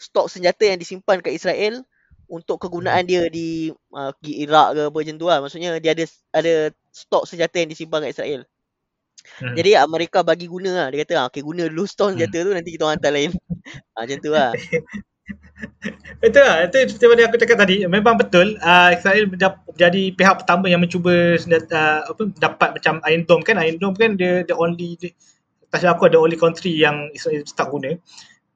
stok senjata yang disimpan kat Israel untuk kegunaan dia di uh, Iraq ke apa macam tu lah. Maksudnya dia ada ada stok senjata yang disimpan kat Israel. Hmm. Jadi Amerika bagi guna lah. Dia kata, ah, okay guna dulu stok senjata hmm. tu nanti kita hantar lain. ha, macam tu lah. betul lah. Itu seperti mana aku cakap tadi. Memang betul. Uh, Israel menjadi pihak pertama yang mencuba uh, apa, dapat macam Iron Dome kan. Iron Dome kan dia the only, tak aku ada only country yang Israel tak guna.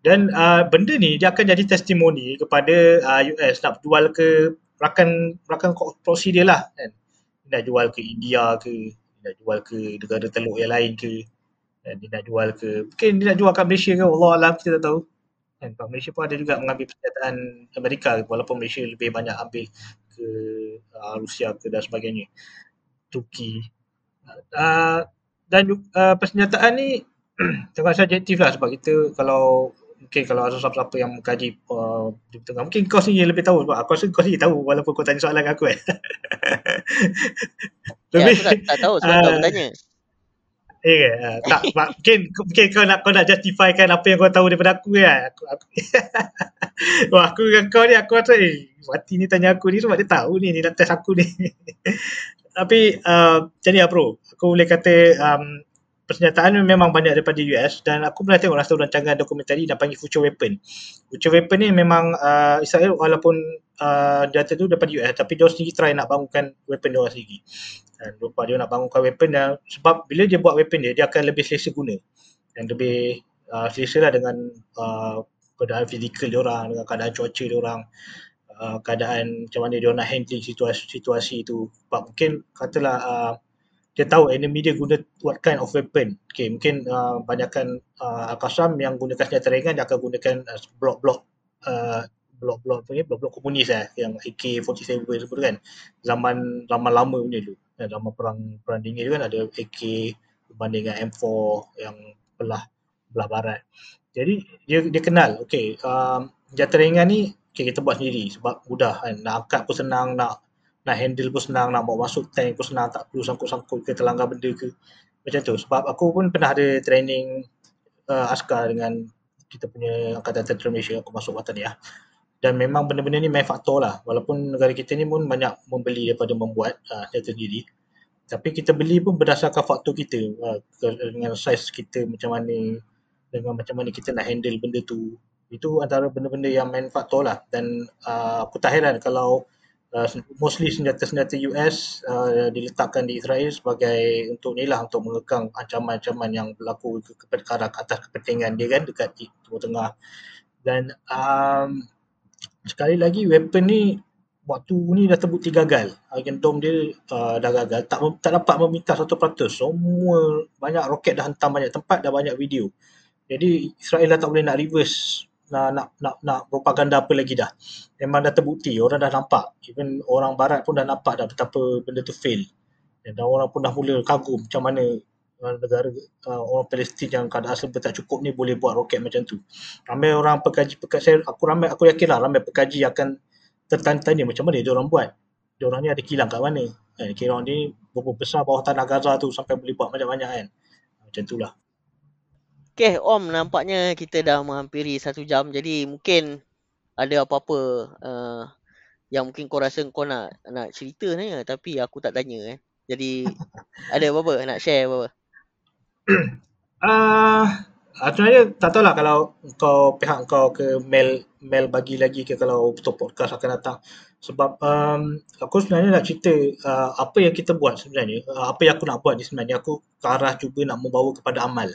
Dan uh, benda ni dia akan jadi testimoni kepada uh, US nak jual ke rakan rakan proxy dia lah kan. Dia nak jual ke India ke, dia nak jual ke negara teluk yang lain ke. Dan dia nak jual ke, mungkin dia nak jual kat Malaysia ke, Allah Alam kita tak tahu. Kan, Malaysia pun ada juga mengambil persenjataan Amerika walaupun Malaysia lebih banyak ambil ke uh, Rusia ke dan sebagainya. Turki. Uh, dan uh, persenjataan ni tengah subjektif lah sebab kita kalau mungkin kalau ada siapa-siapa yang mengkaji uh, di tengah mungkin kau sendiri lebih tahu sebab aku rasa kau sendiri tahu walaupun kau tanya soalan aku eh. ya, aku tak, tak tahu sebab uh, kau tanya. Eh, yeah, uh, tak, mungkin, mungkin kau nak kau nak justifikan apa yang kau tahu daripada aku ya. Aku, aku, Wah, aku dengan kau ni, aku rasa, eh, Mati ni tanya aku ni sebab dia tahu ni, ni nak test aku ni. Tapi, uh, macam ni lah bro, aku boleh kata um, persenjataan memang banyak daripada US dan aku pernah tengok satu rancangan dokumentari yang panggil Future Weapon. Future Weapon ni memang uh, Israel walaupun uh, data tu daripada US tapi dia sendiri try nak bangunkan weapon dia sendiri. Dan lupa dia nak bangunkan weapon dan sebab bila dia buat weapon dia, dia akan lebih selesa guna dan lebih uh, selesa lah dengan uh, keadaan fizikal dia orang, dengan keadaan cuaca dia orang. Uh, keadaan macam mana dia nak handling situasi situasi tu sebab mungkin katalah uh, dia tahu enemy dia guna what kind of weapon. Okay, mungkin uh, banyakkan uh, Al-Qassam yang gunakan senjata ringan dia akan gunakan uh, blok-blok uh, blok-blok apa ni blok-blok komunis eh yang AK47 sebut kan. Zaman zaman lama punya dulu. Eh, zaman perang perang dingin kan ada AK berbanding dengan M4 yang belah belah barat. Jadi dia dia kenal okey um, senjata ringan ni okay, kita buat sendiri sebab mudah kan. Nak angkat pun senang nak nak handle pun senang, nak bawa masuk tank pun senang, tak perlu sangkut-sangkut ke terlanggar benda ke. Macam tu. Sebab aku pun pernah ada training uh, askar dengan kita punya Angkatan Tentera Malaysia, aku masuk Watan ya. Dan memang benda-benda ni main faktor lah. Walaupun negara kita ni pun banyak membeli daripada membuat uh, senjata sendiri. Tapi kita beli pun berdasarkan faktor kita. Uh, dengan saiz kita macam mana, dengan macam mana kita nak handle benda tu. Itu antara benda-benda yang main faktor lah dan uh, aku tak heran kalau uh, mostly senjata-senjata US uh, diletakkan di Israel sebagai untuk ni lah untuk mengekang ancaman-ancaman yang berlaku ke, ke, ke atas kepentingan dia kan dekat di Timur Tengah dan um, sekali lagi weapon ni waktu ni dah terbukti gagal. Iron Dome dia uh, dah gagal. Tak tak dapat meminta 100%. Semua banyak roket dah hantam banyak tempat dah banyak video. Jadi Israel dah tak boleh nak reverse nak nak nak, nak propaganda apa lagi dah. Memang dah terbukti, orang dah nampak. Even orang barat pun dah nampak dah betapa benda tu fail. Dan orang pun dah mula kagum macam mana uh, negara uh, orang Palestin yang keadaan serba tak cukup ni boleh buat roket macam tu. Ramai orang pekaji pekaji aku ramai aku yakinlah ramai pekaji akan tertanya-tanya macam mana dia orang buat. Dia orang ni ada kilang kat mana? Eh, kira orang ni berapa besar bawah tanah Gaza tu sampai boleh buat banyak-banyak kan. Macam itulah. Okay Om nampaknya kita dah menghampiri satu jam jadi mungkin ada apa-apa uh, yang mungkin kau rasa kau nak nak cerita ni tapi aku tak tanya eh. Jadi ada apa-apa nak share apa-apa? uh, sebenarnya tak tahu lah kalau kau pihak kau ke mail mail bagi lagi ke kalau untuk podcast akan datang sebab um, aku sebenarnya nak cerita uh, apa yang kita buat sebenarnya uh, apa yang aku nak buat ni sebenarnya aku ke arah cuba nak membawa kepada amal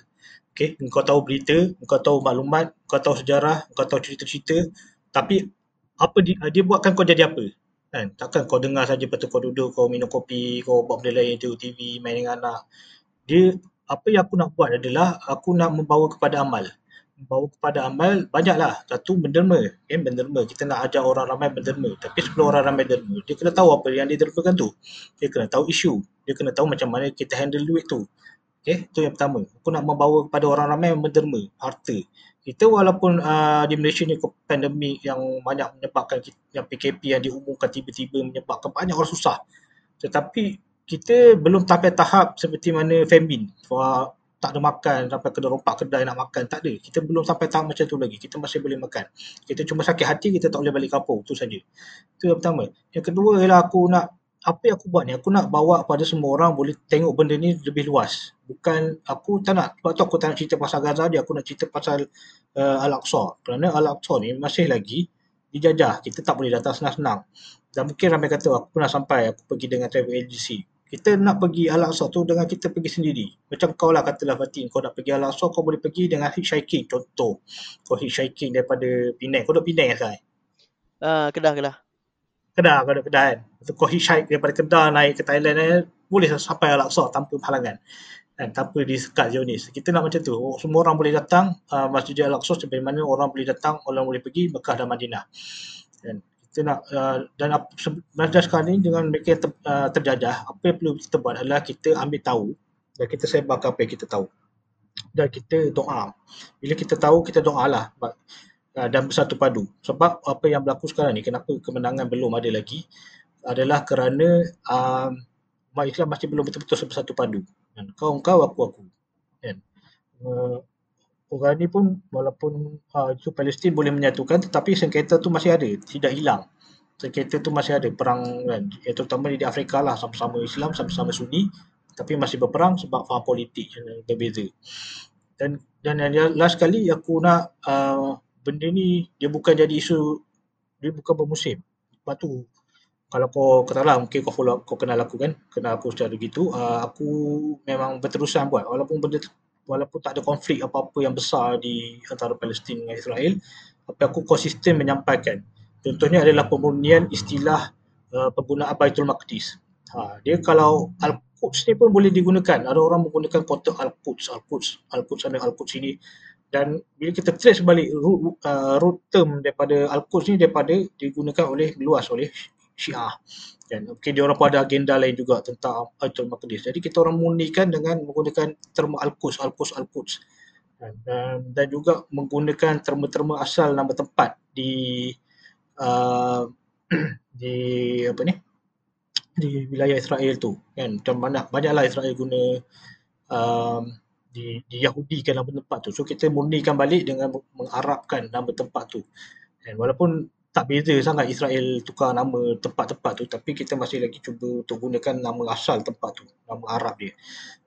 Okay, kau tahu berita, kau tahu maklumat, kau tahu sejarah, kau tahu cerita-cerita, tapi apa dia, dia buatkan kau jadi apa? Kan? Takkan kau dengar saja lepas tu kau duduk, kau minum kopi, kau buat benda lain, tengok TV, main dengan anak. Dia, apa yang aku nak buat adalah aku nak membawa kepada amal. Membawa kepada amal, banyaklah. Satu, menderma. Okay, menderma. Kita nak ajar orang ramai menderma. Tapi sebelum orang ramai derma, dia kena tahu apa yang dia dermakan tu. Dia kena tahu isu. Dia kena tahu macam mana kita handle duit tu. Okay, itu yang pertama. Aku nak membawa kepada orang ramai menderma harta. Kita walaupun uh, di Malaysia ni pandemik yang banyak menyebabkan yang PKP yang diumumkan tiba-tiba menyebabkan banyak orang susah. Tetapi kita belum sampai tahap seperti mana famine. Sebab tak ada makan sampai kena rompak kedai nak makan. Tak ada. Kita belum sampai tahap macam tu lagi. Kita masih boleh makan. Kita cuma sakit hati kita tak boleh balik kampung. Itu saja. Itu yang pertama. Yang kedua ialah aku nak apa yang aku buat ni aku nak bawa pada semua orang boleh tengok benda ni lebih luas bukan aku tak nak. Sebab tu aku tak nak cerita pasal Gaza dia aku nak cerita pasal uh, Al-Aqsa. Kerana Al-Aqsa ni masih lagi dijajah. Kita tak boleh datang senang-senang. Dan mungkin ramai kata aku pernah sampai aku pergi dengan travel agency. Kita nak pergi Al-Aqsa tu dengan kita pergi sendiri. Macam kau lah katalah Fatin kau nak pergi Al-Aqsa kau boleh pergi dengan hitchhiking. Contoh kau hitchhiking daripada Penang. Kau duduk Penang sekarang? Uh, Kedah Kedah. Kedah kau ada Kedah kan. Kau hitchhike daripada Kedah naik ke Thailand eh, boleh sampai Al-Aqsa tanpa halangan. Kan, tanpa disekat Zionis. Kita nak macam tu. Oh, semua orang boleh datang uh, Masjid Al-Aqsa seperti mana orang boleh datang, orang boleh pergi Mekah dan Madinah. Kan. Kita nak uh, dan dan sekarang ni dengan mereka ter, uh, terjajah, apa yang perlu kita buat adalah kita ambil tahu dan kita sebarkan apa yang kita tahu. Dan kita doa. Bila kita tahu, kita doa lah. Ah, dan bersatu padu. Sebab apa yang berlaku sekarang ni, kenapa kemenangan belum ada lagi, adalah kerana um, umat Islam masih belum betul-betul bersatu padu. Dan kau kau aku aku. Kan? Uh, orang ni pun walaupun uh, itu Palestin boleh menyatukan tetapi sengketa tu masih ada, tidak hilang. Sengketa tu masih ada perang kan, ya, terutama di Afrika lah sama-sama Islam, sama-sama Sunni tapi masih berperang sebab faham politik yang berbeza. Dan dan yang last kali aku nak uh, benda ni dia bukan jadi isu dia bukan bermusim sebab tu kalau kau katalah mungkin kau follow kau kenal aku kan kenal aku secara gitu uh, aku memang berterusan buat. Walaupun benda walaupun tak ada konflik apa-apa yang besar di antara Palestin dengan Israel tapi aku konsisten menyampaikan. Contohnya adalah pemurnian istilah uh, penggunaan Baitul Maqdis. Ha, dia kalau Al-Quds ni pun boleh digunakan. Ada orang menggunakan kota Al-Quds Al-Quds Al-Quds sana Al-Quds sini. Dan bila kita trace balik root, uh, root term daripada Al-Quds ni daripada digunakan oleh luas oleh Syiah dan okay, dia orang pun ada agenda lain juga tentang Baitul Maqdis. Jadi kita orang murnikan dengan menggunakan terma Al-Quds, Al-Quds, Al-Quds. Dan, dan, dan juga menggunakan terma-terma asal nama tempat di uh, di apa ni? di wilayah Israel tu kan macam banyak banyaklah Israel guna um, di, di Yahudikan nama tempat tu. So kita murnikan balik dengan mengarabkan nama tempat tu. Dan walaupun tak beza sangat Israel tukar nama tempat-tempat tu tapi kita masih lagi cuba untuk gunakan nama asal tempat tu, nama Arab dia.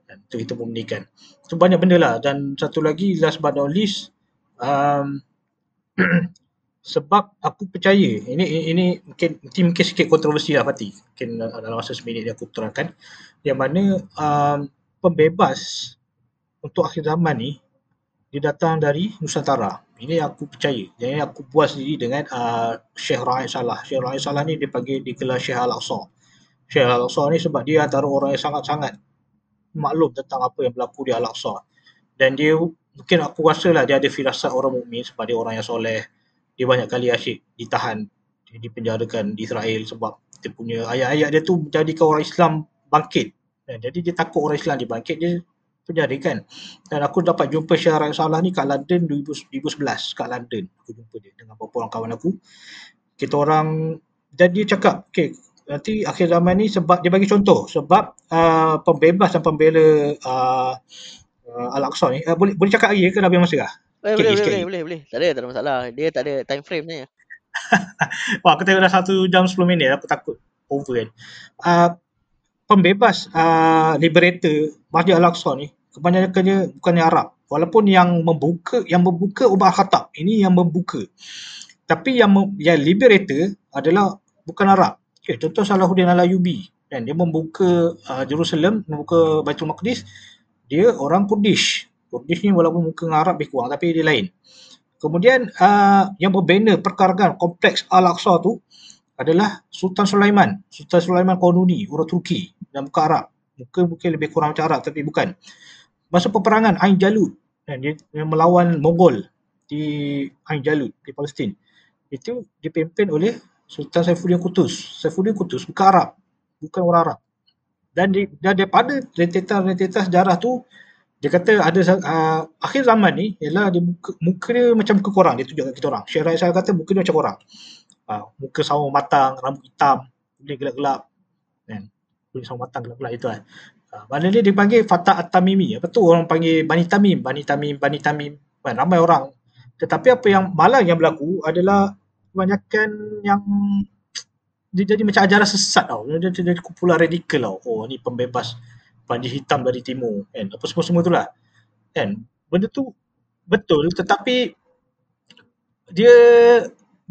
kan, untuk kita membenarkan. So banyak benda lah dan satu lagi last but not least um, sebab aku percaya ini ini mungkin mungkin sikit kontroversi lah Fatih mungkin dalam masa seminit ni aku terangkan yang mana um, pembebas untuk akhir zaman ni dia datang dari Nusantara. Ini aku percaya. Jadi aku puas diri dengan uh, Syekh Raid Salah. Syekh Raid Salah ni dia panggil digelar Syekh Al-Aqsa. Syekh Al-Aqsa ni sebab dia antara orang yang sangat-sangat maklum tentang apa yang berlaku di Al-Aqsa. Dan dia mungkin aku rasa lah dia ada firasat orang mukmin sebab dia orang yang soleh. Dia banyak kali asyik ditahan dipenjarakan di Israel sebab dia punya ayat-ayat dia tu menjadikan orang Islam bangkit. Jadi dia takut orang Islam dibangkit dia penjarakan dan aku dapat jumpa Syarah Salah ni kat London 2011 kat London aku jumpa dia dengan beberapa orang kawan aku kita orang dan dia cakap okay, nanti akhir zaman ni sebab dia bagi contoh sebab uh, pembebas dan pembela uh, uh, Al-Aqsa ni uh, boleh boleh cakap lagi ke Nabi Masa? Eh, boleh, boleh, boleh, boleh, boleh. Tak ada, tak ada masalah. Dia tak ada time frame ni. Wah, aku tengok dah satu jam 10 minit. Aku takut over kan. Uh, pembebas uh, liberator Masjid Al-Aqsa ni kebanyakannya bukannya Arab. Walaupun yang membuka yang membuka Umar Khattab ini yang membuka. Tapi yang yang liberator adalah bukan Arab. Okay, contoh Salahuddin Al-Ayyubi kan dia membuka uh, Jerusalem, membuka Baitul Maqdis, dia orang Kurdish. Kurdish ni walaupun muka dengan Arab lebih kurang tapi dia lain. Kemudian uh, yang berbina perkargaan kompleks Al-Aqsa tu adalah Sultan Sulaiman. Sultan Sulaiman Qanuni, orang Turki dan muka Arab. Muka mungkin lebih kurang macam Arab tapi bukan. Masa peperangan Ain Jalut dan dia, dia melawan Mongol di Ain Jalut di Palestin. Itu dipimpin oleh Sultan Saifuddin Qutus. Saifuddin Qutus bukan Arab, bukan orang Arab. Dan, di, dan daripada rentetan-rentetan sejarah tu dia kata ada uh, akhir zaman ni ialah dia muka, muka dia macam muka korang dia tunjuk kat kita orang. Syekh saya kata muka dia macam korang. Uh, muka sama matang, rambut hitam, kulit gelap-gelap. Kan? Kulit sama matang gelap-gelap itu kan. Uh, mana dia dipanggil Fatah At-Tamimi. Apa tu orang panggil Bani Tamim, Bani Tamim, Bani Tamim. Kan? Ramai orang. Tetapi apa yang malang yang berlaku adalah kebanyakan yang dia jadi macam ajaran sesat tau. Dia jadi kumpulan radikal tau. Oh ni pembebas panji hitam dari timur kan apa semua-semua itulah kan benda tu betul tetapi dia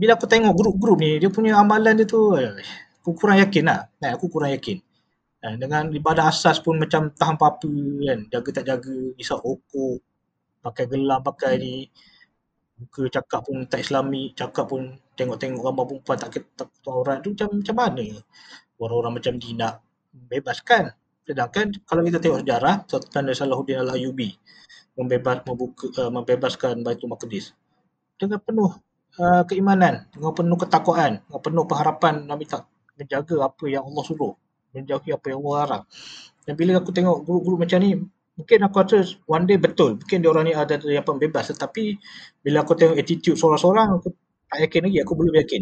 bila aku tengok grup-grup ni dia punya amalan dia tu aku kurang yakin lah. Kan aku kurang yakin. Kan? dengan ibadah asas pun macam tahan apa kan. Jaga tak jaga isap rokok pakai gelang pakai ni. Muka cakap pun tak islami cakap pun tengok-tengok gambar perempuan tak tak aurat tu macam macam mana? Orang-orang macam dia nak bebaskan. Sedangkan kalau kita tengok sejarah, Sultan Salahuddin Al-Ayyubi membebas, membuka, uh, membebaskan Baitul Maqdis dengan penuh uh, keimanan, dengan penuh ketakwaan, dengan penuh pengharapan Nabi tak menjaga apa yang Allah suruh, menjauhi apa yang Allah harap. Dan bila aku tengok guru-guru macam ni, mungkin aku rasa one day betul, mungkin dia orang ni ada yang pembebas tetapi bila aku tengok attitude seorang-seorang, aku tak yakin lagi, aku belum yakin.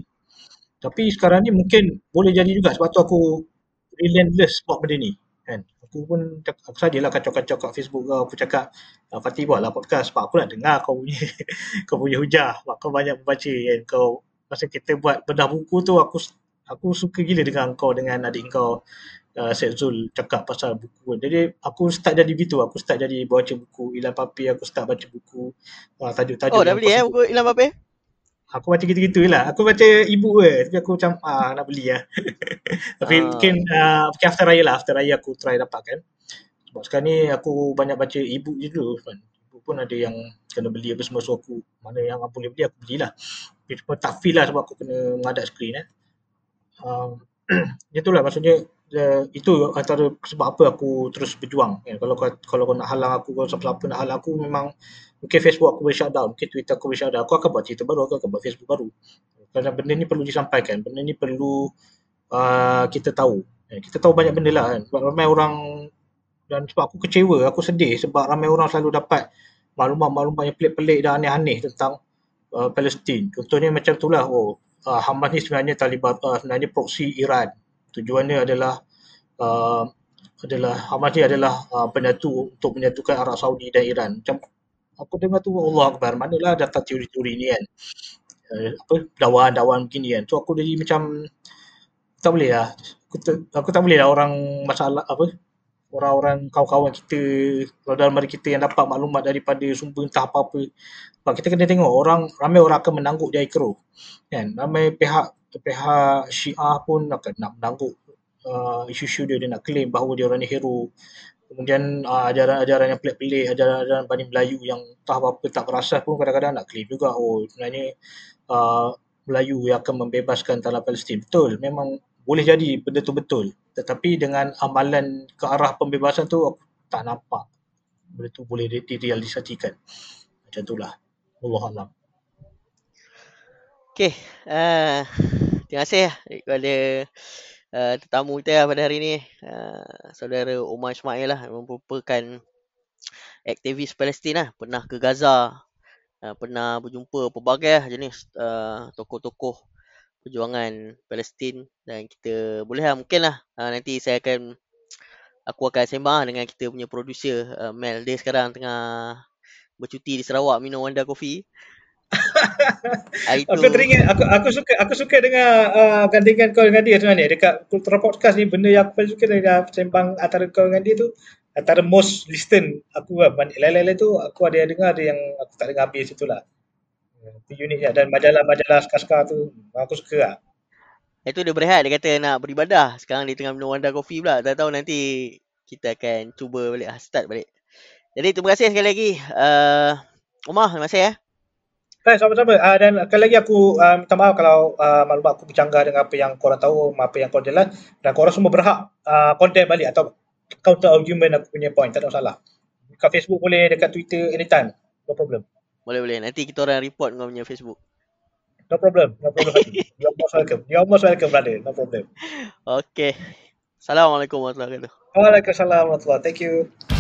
Tapi sekarang ni mungkin boleh jadi juga sebab tu aku relentless buat benda ni kan aku pun aku sajalah kacau-kacau kat Facebook kau aku cakap ah, Fatih buatlah podcast sebab aku nak dengar kau punya kau punya hujah sebab kau banyak membaca kan kau masa kita buat bedah buku tu aku aku suka gila dengan kau dengan adik kau uh, Syed Zul cakap pasal buku jadi aku start jadi gitu aku start jadi baca buku Ilan Papi aku start baca buku uh, tajuk-tajuk oh dah beli eh buku Ilan Papi Aku baca gitu-gitu lah. Aku baca ibu ke. Tapi aku macam ah, nak beli lah. Tapi uh. mungkin uh, mungkin after raya lah. After raya aku try dapat kan. Sebab sekarang ni aku banyak baca ibu je dulu. Kan. Ibu pun ada yang kena beli apa semua. So aku mana yang aku boleh beli aku belilah. Tapi cuma tak feel lah sebab aku kena mengadap screen eh. Um, itulah maksudnya uh, itu antara sebab apa aku terus berjuang. Kan. Kalau kalau kau nak halang aku, kalau siapa-siapa nak halang aku memang mungkin Facebook aku boleh shutdown, mungkin Twitter aku boleh shutdown, aku akan buat cerita baru, aku akan buat Facebook baru. Kerana benda ni perlu disampaikan, benda ni perlu uh, kita tahu. Eh, kita tahu banyak benda lah kan. Sebab ramai orang dan sebab aku kecewa, aku sedih sebab ramai orang selalu dapat maklumat-maklumat yang pelik-pelik dan aneh-aneh tentang uh, Palestin. Contohnya macam itulah, oh, uh, Hamas ni sebenarnya Taliban, uh, sebenarnya proksi Iran. Tujuannya adalah uh, adalah Hamas ni adalah uh, penyatu untuk menyatukan Arab Saudi dan Iran. Macam aku dengar tu Allah Akbar manalah datang teori-teori ni kan uh, apa dakwaan-dakwaan begini kan so aku jadi macam tak boleh lah aku, aku tak boleh lah orang masalah apa orang-orang kawan-kawan kita, saudara mara kita yang dapat maklumat daripada sumber entah apa-apa. Sebab kita kena tengok orang ramai orang akan menangguk di air keruh. Kan? Ramai pihak pihak Syiah pun akan nak menangguk uh, isu-isu dia, dia nak claim bahawa dia orang ni hero. Kemudian uh, ajaran-ajaran yang pelik-pelik, ajaran-ajaran Bani Melayu yang tak apa-apa tak berasas pun kadang-kadang nak claim juga. Oh sebenarnya uh, Melayu yang akan membebaskan tanah Palestin. Betul, memang boleh jadi benda tu betul. Tetapi dengan amalan ke arah pembebasan tu aku tak nampak benda tu boleh direalisasikan. Macam itulah. Allah Alam. Okay. Uh, terima kasih lah kepada uh, tetamu kita lah pada hari ni. Uh, saudara Omar Ismail lah merupakan aktivis Palestin lah. Pernah ke Gaza. Uh, pernah berjumpa pelbagai lah jenis uh, tokoh-tokoh perjuangan Palestin dan kita boleh lah mungkin lah uh, nanti saya akan aku akan sembang lah dengan kita punya producer uh, Mel dia sekarang tengah bercuti di Sarawak minum Wanda Coffee itu... aku teringat aku aku suka aku suka dengar uh, gantikan kau dengan dia sebenarnya dekat Kultura Podcast ni benda yang aku paling suka dengan sembang antara kau dengan dia tu antara most listen aku lah lain-lain tu aku ada yang dengar ada yang aku tak dengar habis itulah itu uniknya dan majalah-majalah skar-skar tu aku suka lah. Itu dia berehat dia kata nak beribadah. Sekarang dia tengah minum Wanda Coffee pula. Tak tahu nanti kita akan cuba balik start balik. Jadi terima kasih sekali lagi. Uh, Umar, terima kasih ya. Hai, sama-sama. Uh, dan sekali lagi aku uh, minta maaf kalau uh, maklumat aku bercanggah dengan apa yang korang tahu, apa yang korang jelas. Dan korang semua berhak uh, contact balik atau counter argument aku punya point. Tak ada masalah. Dekat Facebook boleh, dekat Twitter anytime. No problem. Boleh boleh. Nanti kita orang report kau punya Facebook. No problem. No problem. You're most welcome. You're most welcome, brother. No problem. Okay. Assalamualaikum warahmatullahi wabarakatuh. Waalaikumsalam warahmatullahi wabarakatuh. Thank you.